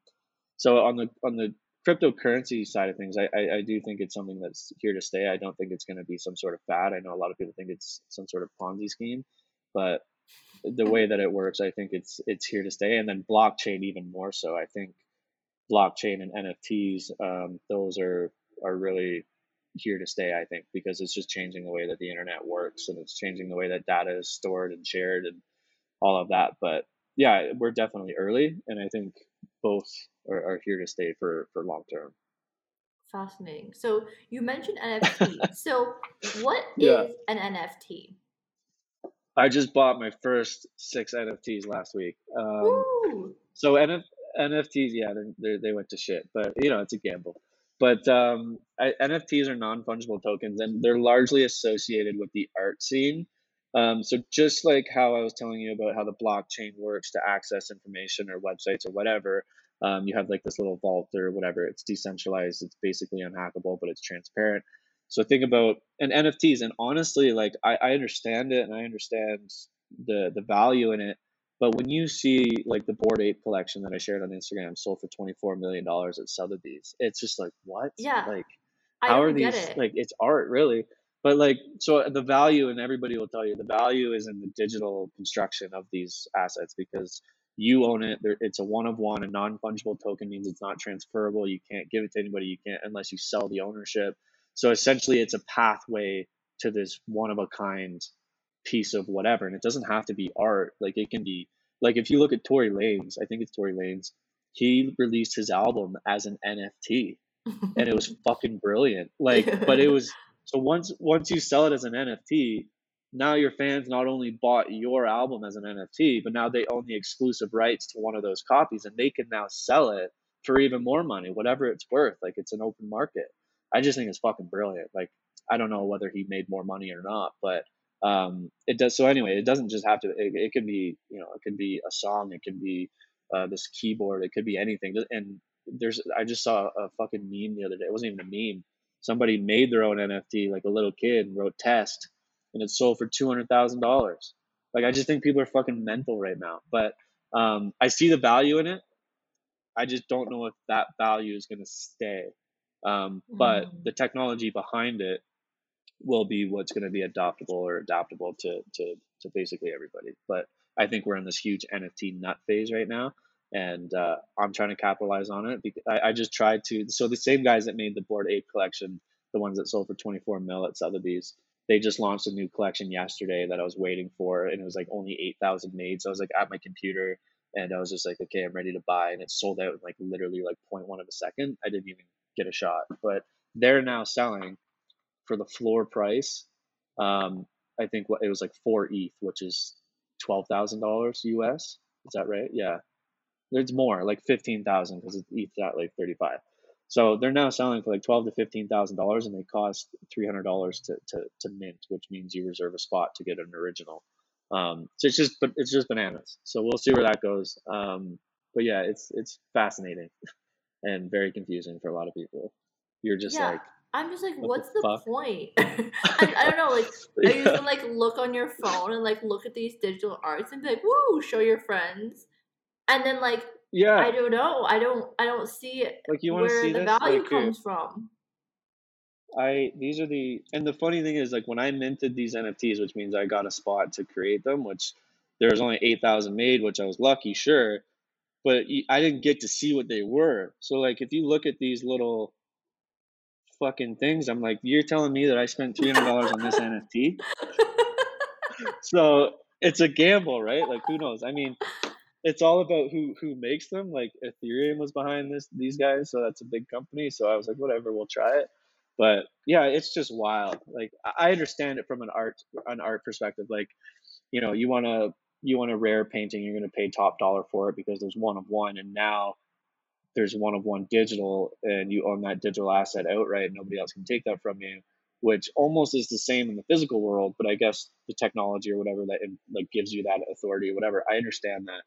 so on the on the cryptocurrency side of things, I, I, I, do think it's something that's here to stay. I don't think it's going to be some sort of fad. I know a lot of people think it's some sort of Ponzi scheme, but the way that it works, I think it's it's here to stay. And then blockchain even more so. I think blockchain and NFTs, um, those are are really here to stay. I think because it's just changing the way that the internet works and it's changing the way that data is stored and shared and all of that. But yeah, we're definitely early, and I think both are, are here to stay for for long term. Fascinating. So you mentioned NFT. so what Yeah. is an NFT? I just bought my first six NFTs last week. Um, so NF- NFTs, yeah, they're, they're, they went to shit, but you know it's a gamble. But um, I, NFTs are non fungible tokens, and they're largely associated with the art scene. Um, so just like how I was telling you about how the blockchain works to access information or websites or whatever, um, you have like this little vault or whatever. It's decentralized. It's basically unhackable, but it's transparent. So think about and NFTs, and honestly, like I, I understand it and I understand the the value in it. But when you see like the Bored Ape collection that I shared on Instagram sold for twenty four million dollars at Sotheby's, it's just like what? Yeah. Like how are these it. like it's art really? But like so uh, the value and everybody will tell you the value is in the digital construction of these assets because you own it. It's a one of one. A non fungible token means it's not transferable. You can't give it to anybody. You can't unless you sell the ownership. So essentially, it's a pathway to this one of a kind piece of whatever, and it doesn't have to be art. Like it can be like if you look at Tory Lanez, I think it's Tory Lanez. He released his album as an NFT, and it was fucking brilliant. Like, but it was so once once you sell it as an NFT, now your fans not only bought your album as an NFT, but now they own the exclusive rights to one of those copies, and they can now sell it for even more money, whatever it's worth. Like it's an open market. I just think it's fucking brilliant. Like I don't know whether he made more money or not, but um, it does. So anyway, it doesn't just have to. It, it can be you know it could be a song. It could be uh, this keyboard. It could be anything. And there's I just saw a fucking meme the other day. It wasn't even a meme. Somebody made their own NFT, like a little kid, and wrote test, and it sold for two hundred thousand dollars. Like I just think people are fucking mental right now. But um, I see the value in it. I just don't know if that value is going to stay. Um, but Mm. the technology behind it will be what's going to be adoptable or adaptable to, to, to basically everybody. But I think we're in this huge NFT nut phase right now. And uh, I'm trying to capitalize on it. Because I, I just tried to. So the same guys that made the Bored Ape collection, the ones that sold for 24 mil at Sotheby's, they just launched a new collection yesterday that I was waiting for, and it was like only 8,000 made. So I was like at my computer, and I was just like, okay, I'm ready to buy, and it sold out in like literally like 0.1 of a second. I didn't even get a shot, but they're now selling for the floor price. Um, I think what it was like four ETH, which is twelve thousand dollars US. Is that right? Yeah, there's more, like fifteen thousand because ETH's at like thirty five. So they're now selling for like twelve to fifteen thousand dollars, and they cost three hundred dollars to, to to mint, which means you reserve a spot to get an original. Um, so it's just but it's just bananas. So we'll see where that goes. Um, but yeah, it's it's fascinating and very confusing for a lot of people. You're just yeah. like, I'm just like, what what's the the, point? I, I don't know. Like, are you gonna like look on your phone and like look at these digital arts and be like, "Woo!" Show your friends, and then like, yeah, I don't know. I don't. I don't see like you want to where see the this? value Like, comes from. I these are the and the funny thing is like when I minted these NFTs, which means I got a spot to create them, which there was only eight thousand made, which I was lucky, sure, but I didn't get to see what they were. So like if you look at these little fucking things, I'm like, you're telling me that I spent three hundred dollars on this NFT? So it's a gamble, right? Like who knows? I mean, it's all about who who makes them. Like Ethereum was behind this these guys, so that's a big company. So I was like, whatever, we'll try it. But yeah, it's just wild. Like I understand it from an art an art perspective. Like you know, you want to you want a rare painting, you're going to pay top dollar for it because there's one of one, and now there's one of one digital, and you own that digital asset outright. Nobody else can take that from you, which almost is the same in the physical world. But I guess the technology or whatever that like gives you that authority or whatever. I understand that.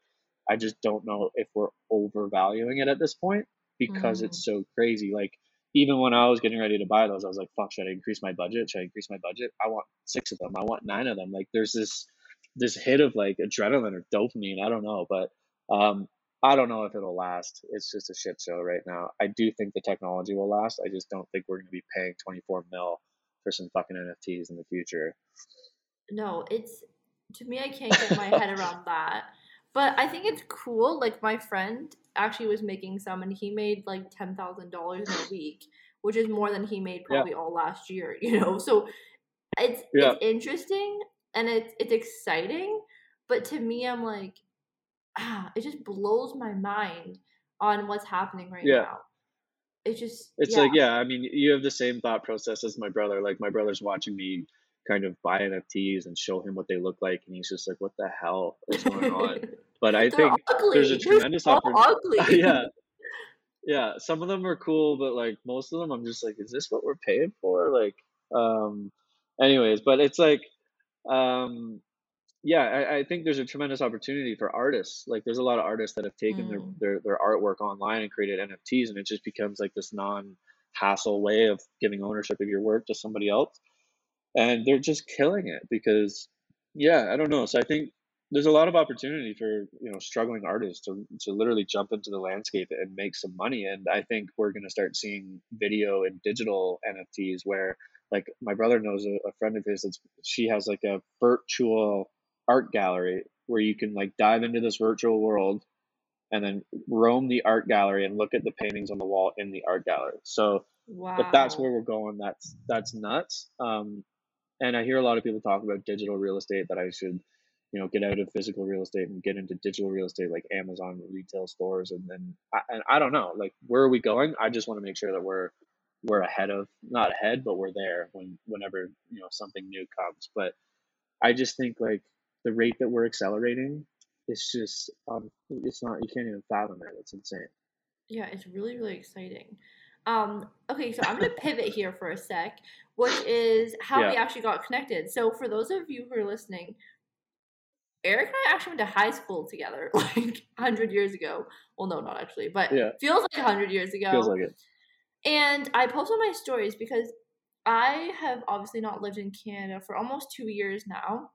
I just don't know if we're overvaluing it at this point because Mm. it's so crazy. Like even when I was getting ready to buy those, I was like, "Fuck, should I increase my budget? Should I increase my budget? I want six of them. I want nine of them." Like there's this this hit of like adrenaline or dopamine. I don't know, but um, I don't know if it'll last. It's just a shit show right now. I do think the technology will last. I just don't think we're going to be paying 24 mil for some fucking NFTs in the future. No, it's to me I can't get my head around that. But I think it's cool. Like my friend actually was making some and he made like ten thousand dollars in a week, which is more than he made Yeah. probably all last year, you know. So it's Yeah. it's interesting and it's it's exciting, but to me I'm like ah, it just blows my mind on what's happening right Yeah. now. it's just it's yeah. like yeah i mean you have the same thought process as my brother like my brother's watching me kind of buy nfts and show him what they look like and he's just like what the hell is going on but i think there's a tremendous opportunity yeah yeah some of them are cool but like most of them i'm just like is this what we're paying for like um anyways but it's like um yeah I, I think there's a tremendous opportunity for artists. Like there's a lot of artists that have taken their, Mm. their their artwork online and created nfts and it just becomes like this non hassle way of giving ownership of your work to somebody else. And they're just killing it because yeah i don't know. So i think there's a lot of opportunity for you know struggling artists to, to literally jump into the landscape and make some money. And i think we're going to start seeing video and digital nfts where like my brother knows a, a friend of his that's she has like a virtual art gallery where you can like dive into this virtual world and then roam the art gallery and look at the paintings on the wall in the art gallery. So wow. but that's where we're going. That's that's nuts. Um and i hear a lot of people talk about digital real estate that i should you know get out of physical real estate and get into digital real estate like amazon retail stores and then I, and I don't know like where are we going? I just want to make sure that we're we're ahead of not ahead but we're there when whenever you know something new comes. But i just think like the rate that we're accelerating it's just um it's not you can't even fathom it it's insane Yeah, it's really, really exciting. Um, okay, so I'm gonna pivot here for a sec, which is how we actually got connected. So for those of you who are listening, Eric and I actually went to high school together, like hundred years ago. Well, no, not actually, but Yeah. feels like hundred years ago. feels like it And I post on my stories because I have obviously not lived in Canada for almost two years now,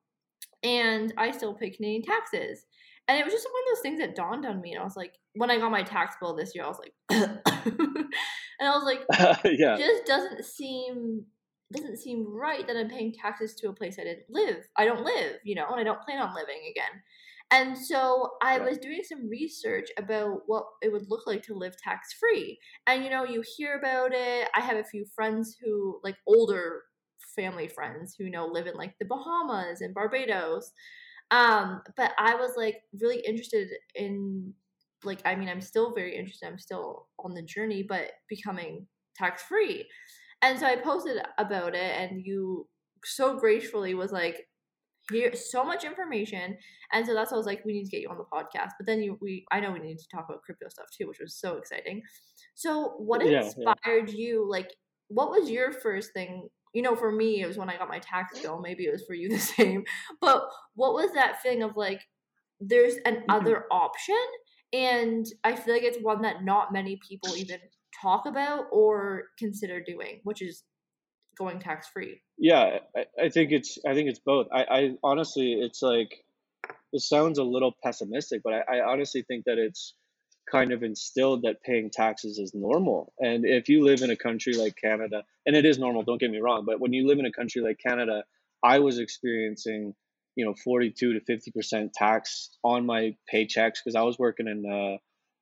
and I still pay Canadian taxes. And it was just one of those things that dawned on me, and I was like, when I got my tax bill this year, I was like, and I was like, yeah it just doesn't seem doesn't seem right that I'm paying taxes to a place I didn't live. I don't live, you know, and I don't plan on living again. And so I was doing some research about what it would look like to live tax free. And you know, you hear about it. I have a few friends who like older family friends who you know live in like the Bahamas and Barbados. Um, but I was like really interested in like I mean I'm still very interested. I'm still on the journey, but becoming tax free. And so I posted about it, and you so gracefully was like, "Here, so much information." And so that's why I was like, "We need to get you on the podcast." But then you, we, I know we need to talk about crypto stuff too, which was so exciting. So, what Yeah, yeah. inspired you? Like, what was your first thing? You know, for me, it was when I got my tax bill. Maybe it was for you the same. But what was that thing of like, there's an mm-hmm. other option? And I feel like it's one that not many people even talk about or consider doing, which is going tax free. Yeah, I, I think it's I think it's both. I, I honestly it's like it sounds a little pessimistic, but I, I honestly think that it's kind of instilled that paying taxes is normal. And if you live in a country like Canada, and it is normal, don't get me wrong, but when you live in a country like Canada, I was experiencing, you know, 42 to 50% tax on my paychecks because I was working in uh,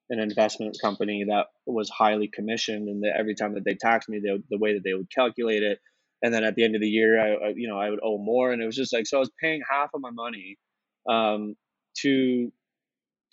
an investment company that was highly commissioned and every time that they taxed me, they, the way that they would calculate it, and then at the end of the year, I, I you know I would owe more, and it was just like so I was paying half of my money um, to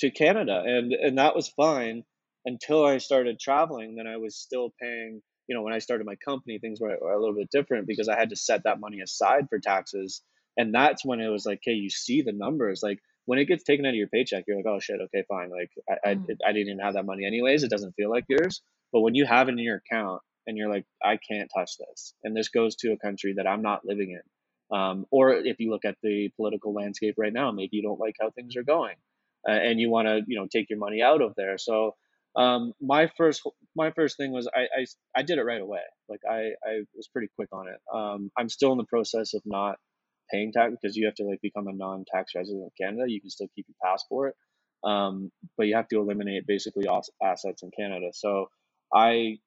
to Canada, and and that was fine until I started traveling. Then I was still paying. You know, when I started my company, things were, were a little bit different because I had to set that money aside for taxes, and that's when it was like, hey, you see the numbers. Like when it gets taken out of your paycheck, you're like, oh shit, okay, fine. Like I I, Mm. I didn't even have that money anyways. It doesn't feel like yours. But when you have it in your account and you're like, I can't touch this, and this goes to a country that I'm not living in, um, or if you look at the political landscape right now, maybe you don't like how things are going, and you want to, you know, take your money out of there. So um, my first my first thing was I, I I did it right away. Like I I was pretty quick on it. Um, I'm still in the process of not paying tax because you have to like become a non-tax resident of Canada. You can still keep your passport, um, but you have to eliminate basically all assets in Canada. So I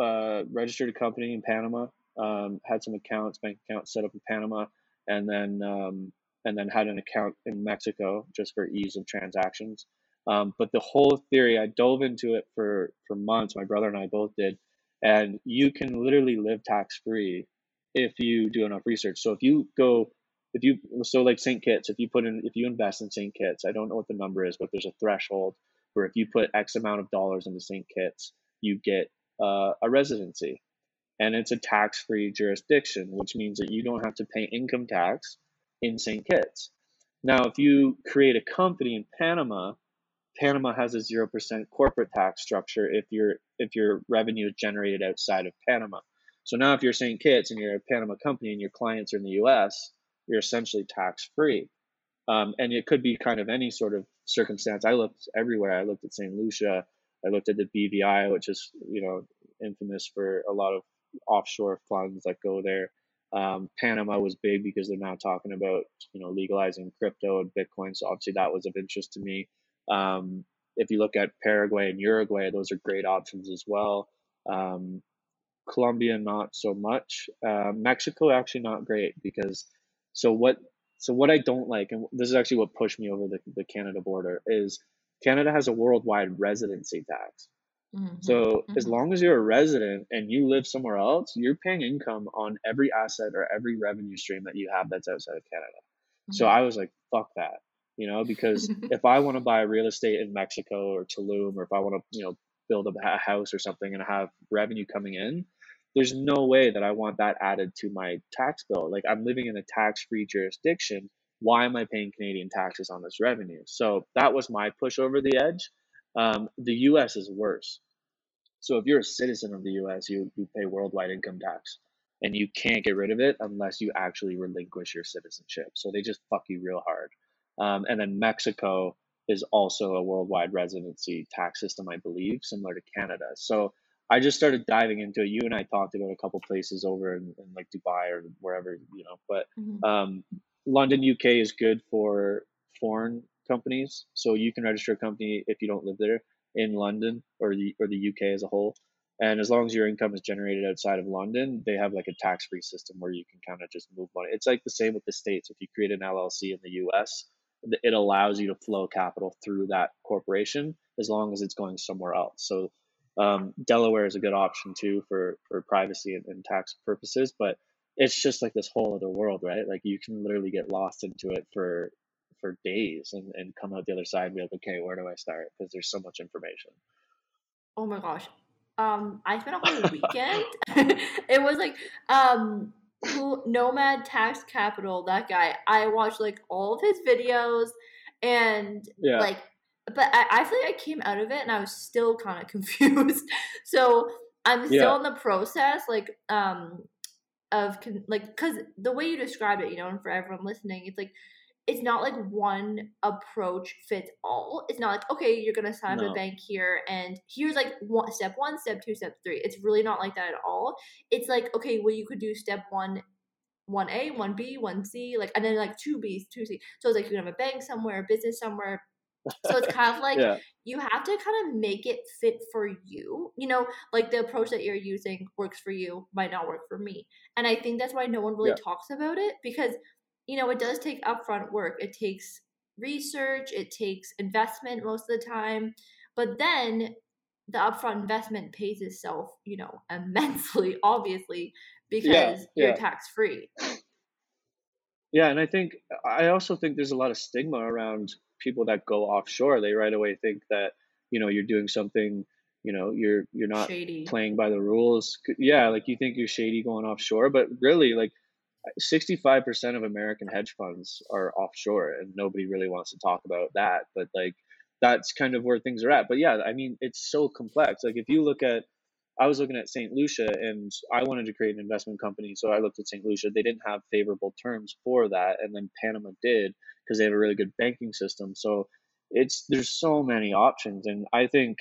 uh, registered a company in Panama, um, had some accounts, bank accounts set up in Panama, and then um, and then had an account in Mexico just for ease of transactions. Um, but the whole theory, I dove into it for for months. My brother and I both did, and you can literally live tax free if you do enough research. So if you go, if you so like St. Kitts, if you put in, if you invest in St. Kitts, I don't know what the number is, but there's a threshold where if you put X amount of dollars into St. Kitts, you get uh, a residency, and it's a tax-free jurisdiction, which means that you don't have to pay income tax in St. Kitts. Now, if you create a company in Panama, Panama has a zero percent corporate tax structure if your if your revenue is generated outside of Panama. So now, if you're St. Kitts and you're a Panama company and your clients are in the U.S., you're essentially tax free. Um, and it could be kind of any sort of circumstance. I looked everywhere. I looked at St. Lucia. I looked at the BVI, which is you know infamous for a lot of offshore funds that go there. Um, Panama was big because they're now talking about you know legalizing crypto and Bitcoin. So obviously that was of interest to me. Um, if you look at Paraguay and Uruguay, those are great options as well. Um, Colombia, not so much. Uh, Mexico, actually not great because so what so what I don't like, and this is actually what pushed me over the, the Canada border, is Canada has a worldwide residency tax. Mm-hmm. So mm-hmm. as long as you're a resident and you live somewhere else, you're paying income on every asset or every revenue stream that you have that's outside of Canada. Mm-hmm. So I was like, fuck that, you know, because if I want to buy real estate in Mexico or Tulum, or if I want to, you know, build a house or something and have revenue coming in, there's no way that I want that added to my tax bill. Like I'm living in a tax free jurisdiction. Why am I paying Canadian taxes on this revenue? So that was my push over the edge. Um, the US is worse. So if you're a citizen of the US, you, you pay worldwide income tax and you can't get rid of it unless you actually relinquish your citizenship. So they just fuck you real hard. Um, and then Mexico is also a worldwide residency tax system, I believe, similar to Canada. So I just started diving into it. You and I talked about a couple places over in, in like Dubai or wherever, you know, but mm-hmm. um, London, UK is good for foreign companies. So you can register a company if you don't live there in London or the or the UK as a whole. And as long as your income is generated outside of London, they have like a tax free system where you can kind of just move money. It's like the same with the States. If you create an LLC in the US, it allows you to flow capital through that corporation as long as it's going somewhere else. So um, Delaware is a good option too for for privacy and, and, tax purposes, but it's just like this whole other world, right? Like you can literally get lost into it for for days and, and come out the other side and be like, okay, where do I start? Because there's so much information. Oh my gosh. Um, I spent a whole weekend. it was like um who Nomad Tax Capital, that guy. I watched like all of his videos and yeah. like but I, I feel like I came out of it and I was still kind of confused. so I'm still yeah. in the process, like um, of con- like because the way you described it, you know, and for everyone listening, it's like it's not like one approach fits all. It's not like okay, you're gonna sign no. up a bank here, and here's like one step one, step two, step three. It's really not like that at all. It's like okay, well, you could do step one one A, one B, one C, like and then like two B's, two C. So it's like you can have a bank somewhere, a business somewhere, so it's kind of like yeah. you have to kind of make it fit for you. You know, like the approach that you're using works for you, might not work for me. And I think that's why no one really yeah. talks about it because, you know, it does take upfront work. It takes research, it takes investment most of the time. But then the upfront investment pays itself, you know, immensely, obviously, because yeah, you're tax free. Yeah, and I think I also think there's a lot of stigma around people that go offshore. They right away think that you know you're doing something. You know, you're you're not shady. playing by the rules. Yeah, like you think you're shady going offshore, but really, like 65% of American hedge funds are offshore, and nobody really wants to talk about that. But like that's kind of where things are at. But yeah, I mean, it's so complex. Like if you look at I was looking at St. Lucia and I wanted to create an investment company. So I looked at St. Lucia. They didn't have favorable terms for that. And then Panama did because they have a really good banking system. So it's there's so many options. And I think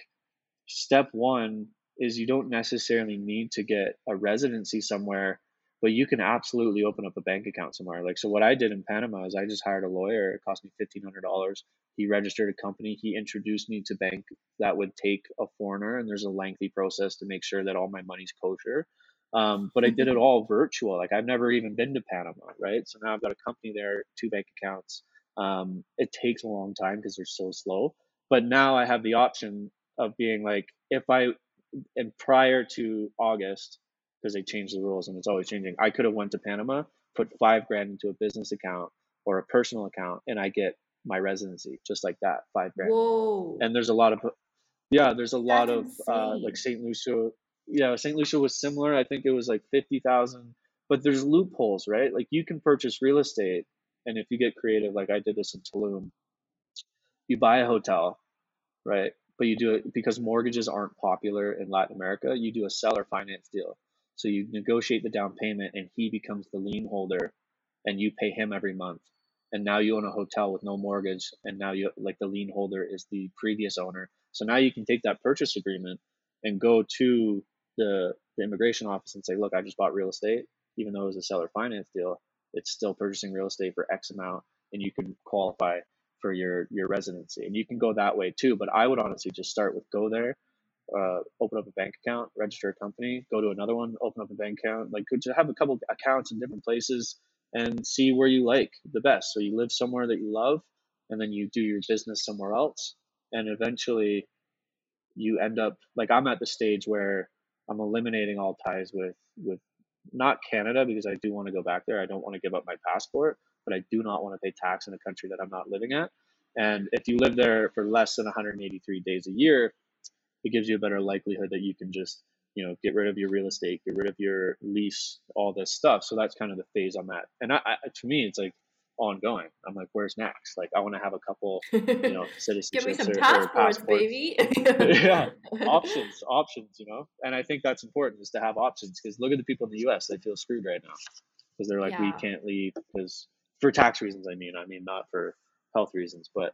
step one is you don't necessarily need to get a residency somewhere, but you can absolutely open up a bank account somewhere. Like so what I did in Panama is I just hired a lawyer. It cost me fifteen hundred dollars he registered a company. He introduced me to bank that would take a foreigner, and there's a lengthy process to make sure that all my money's kosher. Um, but I did it all virtual. Like I've never even been to Panama, right? So now I've got a company there, two bank accounts. Um, it takes a long time because they're so slow. But now I have the option of being like, if I, and prior to August, because they changed the rules and it's always changing, I could have went to Panama, put five grand into a business account or a personal account, and I get my residency just like that, five grand. Whoa. And there's a lot of, yeah, there's a lot of uh, like St. Lucia. yeah, St. Lucia was similar. I think it was like 50,000, but there's loopholes, right? Like you can purchase real estate and if you get creative, like I did this in Tulum, you buy a hotel, right? But you do it because mortgages aren't popular in Latin America. You do a seller finance deal. So you negotiate the down payment and he becomes the lien holder and you pay him every month. And now you own a hotel with no mortgage and now you like the lien holder is the previous owner. So now you can take that purchase agreement and go to the, the immigration office and say, look, I just bought real estate, even though it was a seller finance deal, it's still purchasing real estate for X amount and you can qualify for your your residency. And you can go that way too. But I would honestly just start with go there, uh, open up a bank account, register a company, go to another one, open up a bank account. Like could you have a couple accounts in different places and see where you like the best. So you live somewhere that you love, and then you do your business somewhere else, and eventually you end up like I'm at the stage where I'm eliminating all ties with with not Canada because I do want to go back there. I don't want to give up my passport, but I do not want to pay tax in a country that I'm not living at. And if you live there for less than 183 days a year, it gives you a better likelihood that you can just, you know, get rid of your real estate, get rid of your lease, all this stuff. So that's kind of the phase I'm at. And I, I to me, it's like ongoing. I'm like, where's next? Like, I want to have a couple, you know, citizenships Give me some or, or passports, passports. baby. yeah, options, options, you know. And I think that's important is to have options because look at the people in the U.S. They feel screwed right now because they're like, we can't leave because for tax reasons. I mean, I mean not for health reasons, but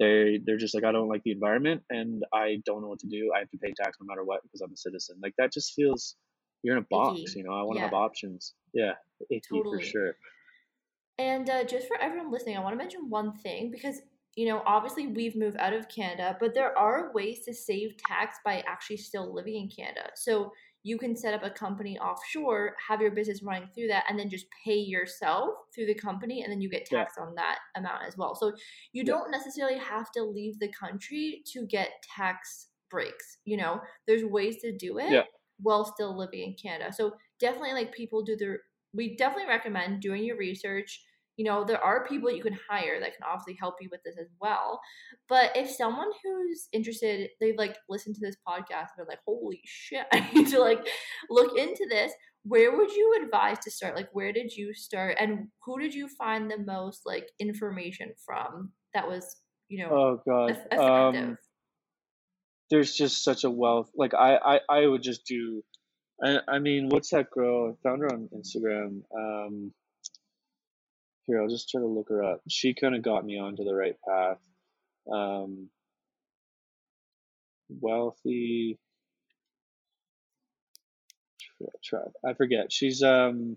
they they're just like, I don't like the environment and I don't know what to do. I have to pay tax no matter what because I'm a citizen. Like that just feels you're in a box, Icky. you know. I want to Yeah. have options. Yeah, icky Totally. for sure. And uh, just for everyone listening, I want to mention one thing because, you know, obviously we've moved out of Canada, but there are ways to save tax by actually still living in Canada. So you can set up a company offshore, have your business running through that, and then just pay yourself through the company, and then you get Yeah. taxed on that amount as well. So you Yeah. don't necessarily have to leave the country to get tax breaks. You know, there's ways to do it Yeah. while still living in Canada. So definitely, like people do their. We definitely recommend doing your research. You know, there are people you can hire that can obviously help you with this as well. But if someone who's interested, they've like listened to this podcast and they're like, holy shit, I need to like look into this. Where would you advise to start? Like, where did you start, and who did you find the most like information from that was, you know, Oh god. effective? Um, there's just such a wealth. Like I, I, I would just do. I, I mean, what's that girl? I found her on Instagram. Um, here, I'll just try to look her up. She kind of got me onto the right path. Um, wealthy. Try, I forget. She's um.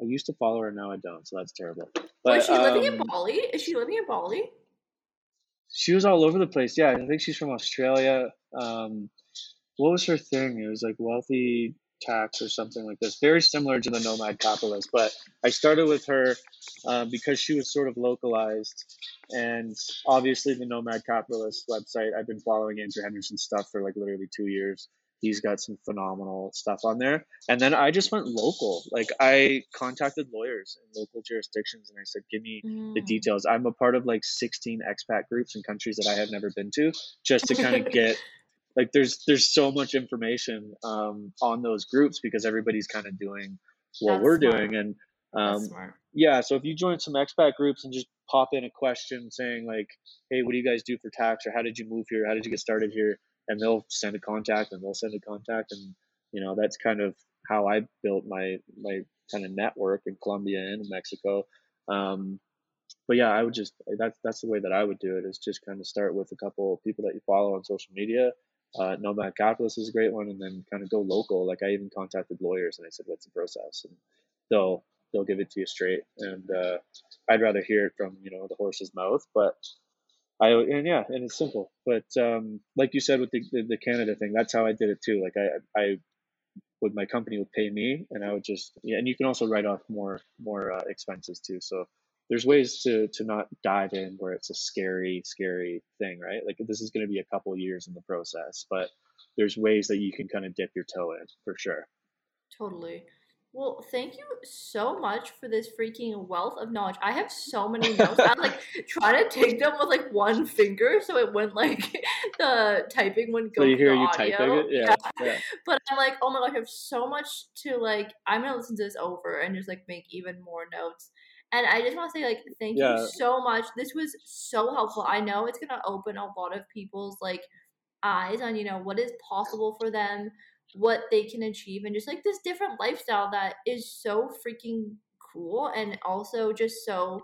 I used to follow her, now I don't, so that's terrible. But she living in um, Bali? Is she living in Bali? she was all over the place. Yeah, I think she's from Australia. Um, what was her thing? It was like wealthy tax or something like this. Very similar to the nomad capitalist. But I started with her uh, because she was sort of localized, and obviously the nomad capitalist website. I've been following Andrew Henderson's stuff for like literally two years. He's got some phenomenal stuff on there. And then I just went local. Like I contacted lawyers in local jurisdictions, and I said, "Give me." the Mm. details. I'm a part of like 16 expat groups in countries that I have never been to, just to kind of get like there's there's so much information um, on those groups because everybody's kind of doing what That's we're smart. doing, and um, yeah. So if you join some expat groups and just pop in a question saying like, "Hey, what do you guys do for tax?" or "How did you move here? How did you get started here?" and they'll send a contact and they'll send a contact, and you know that's kind of how I built my my kind of network in Colombia and Mexico. Um, but yeah, I would just that's that's the way that I would do it is just kind of start with a couple of people that you follow on social media. Uh, Nomad Capitalist is a great one, and then kind of go local. Like I even contacted lawyers and I said, "What's the process?" and they'll they'll give it to you straight. And uh, I'd rather hear it from you know the horse's mouth, but I and yeah, and it's simple. But um, like you said with the, the the Canada thing, that's how I did it too. Like I I would my company would pay me, and I would just yeah, and you can also write off more more uh, expenses too. So there's ways to to not dive in where it's a scary scary thing, right? Like this is going to be a couple years in the process, but there's ways that you can kind of dip your toe in for sure. Totally. Well, thank you so much for this freaking wealth of knowledge. I have so many notes. I'm like trying to take them with like one finger so it wouldn't like the typing one go So you hear you audio. typing it? Yeah. yeah. But I'm like, oh my gosh, I have so much to like. I'm gonna listen to this over and just like make even more notes. And I just want to say, like, thank Yeah. you so much. This was so helpful. I know it's gonna open a lot of people's like eyes on you know what is possible for them, what they can achieve, and just like this different lifestyle that is so freaking cool and also just so.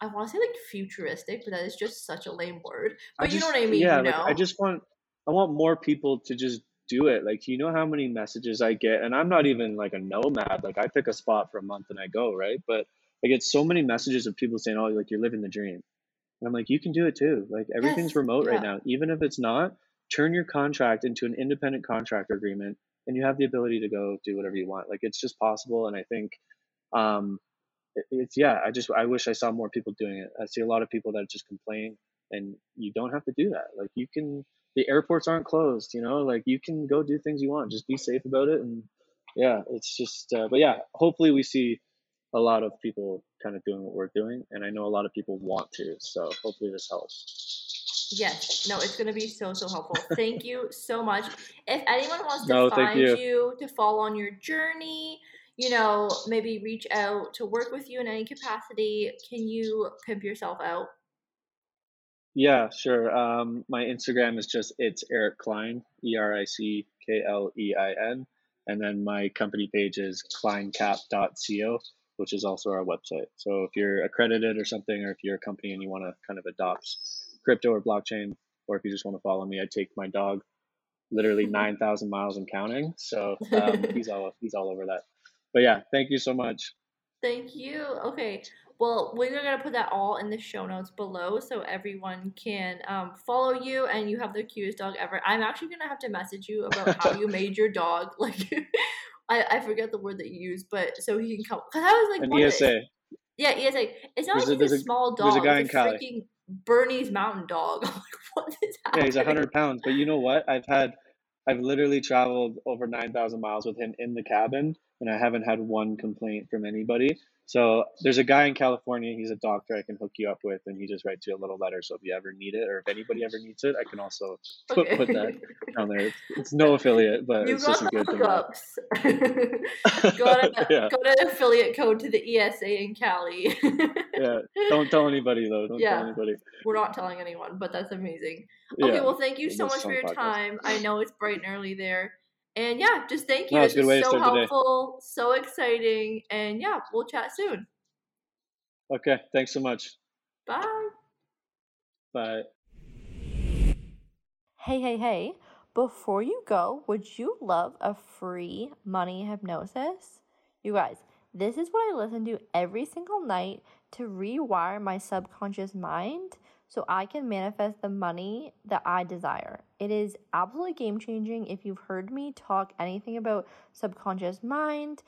I want to say like futuristic, but that is just such a lame word. But you know what I mean, Yeah, you like? I just want I want more people to just do it. Like you know how many messages I get, and I'm not even like a nomad. Like I pick a spot for a month and I go right, but I get so many messages of people saying, "Oh, like you're living the dream," and I'm like, you can do it too. Like everything's Yes, remote right now, even if it's not. Turn your contract into an independent contractor agreement, and you have the ability to go do whatever you want. Like it's just possible, and I think. Um, it- it's yeah i just i wish i saw more people doing it i see a lot of people that just complain and you don't have to do that like you can the airports aren't closed you know like you can go do things you want just be safe about it and yeah it's just uh, but yeah hopefully we see a lot of people kind of doing what we're doing and i know a lot of people want to so hopefully this helps Yes, no, it's gonna be so so helpful. Thank you so much. If anyone wants to No, find you. you to follow on your journey, you know, maybe reach out to work with you in any capacity, can you pimp yourself out? Yeah sure. Um my instagram is just it's eric klein e-r-i-c-k-l-e-i-n and then my company page is kleincap.co which is also our website. So if you're accredited or something or if you're a company and you want to kind of adopt crypto or blockchain or if you just want to follow me i take my dog literally 9000 miles and counting. So um, he's all he's all over that. But yeah thank you so much. Thank you. Okay. Well, we're gonna put that all in the show notes below so everyone can um, follow you and you have the cutest dog ever. I'm actually gonna have to message you about how you made your dog. Like, I, I forget the word that you used, but so he can come. Cause I was like, an esa Yeah, ESA. It's not There's a- like he's a, there's a- small there's dog. a guy it's in Cali. freaking Bernese Mountain Dog. I'm like, what is happening? Yeah, he's 100 pounds. But you know what? I've had, I've literally traveled over 9,000 miles with him in the cabin, and I haven't had one complaint from anybody. So there's a guy in California. He's a doctor I can hook you up with, and he just writes you a little letter. So if you ever need it, or if anybody ever needs it, I can also put, Okay. put that down there. It's, it's no affiliate, but You it's just a good thing. got, a, yeah, got an affiliate code to the ESA in Cali. yeah. Don't tell anybody though. Don't Yeah. tell anybody. We're not telling anyone, but that's amazing. Yeah. Okay, well, thank you so much for your podcast. time. I know it's bright and early there. And yeah, just thank you. No, it's good was way to so start the day. helpful, so exciting. And yeah, we'll chat soon. Okay. Thanks so much. Bye. Bye. Hey, hey, hey. Before you go, would you love a free money hypnosis? You guys, this is what I listen to every single night to rewire my subconscious mind so I can manifest the money that I desire. It is absolutely game changing. If you've heard me talk anything about subconscious mind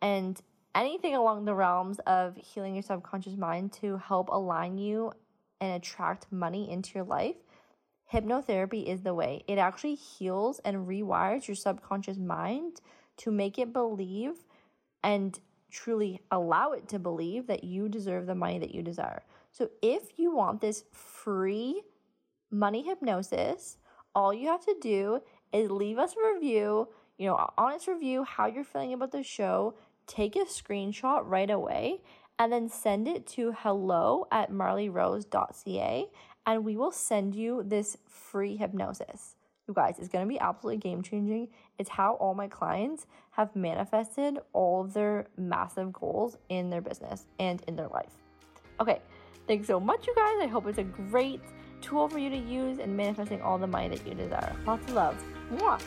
and anything along the realms of healing your subconscious mind to help align you and attract money into your life, hypnotherapy is the way. It actually heals and rewires your subconscious mind to make it believe and truly allow it to believe that you deserve the money that you desire. So if you want this free money hypnosis, all you have to do is leave us a review, you know, honest review, how you're feeling about the show, take a screenshot right away, and then send it to hello at marleyrose.ca and we will send you this free hypnosis. You guys, it's gonna be absolutely game changing. It's how all my clients have manifested all of their massive goals in their business and in their life. Okay, thanks so much, you guys. I hope it's a great tool for you to use in manifesting all the money that you desire. Lots of love. Mwah.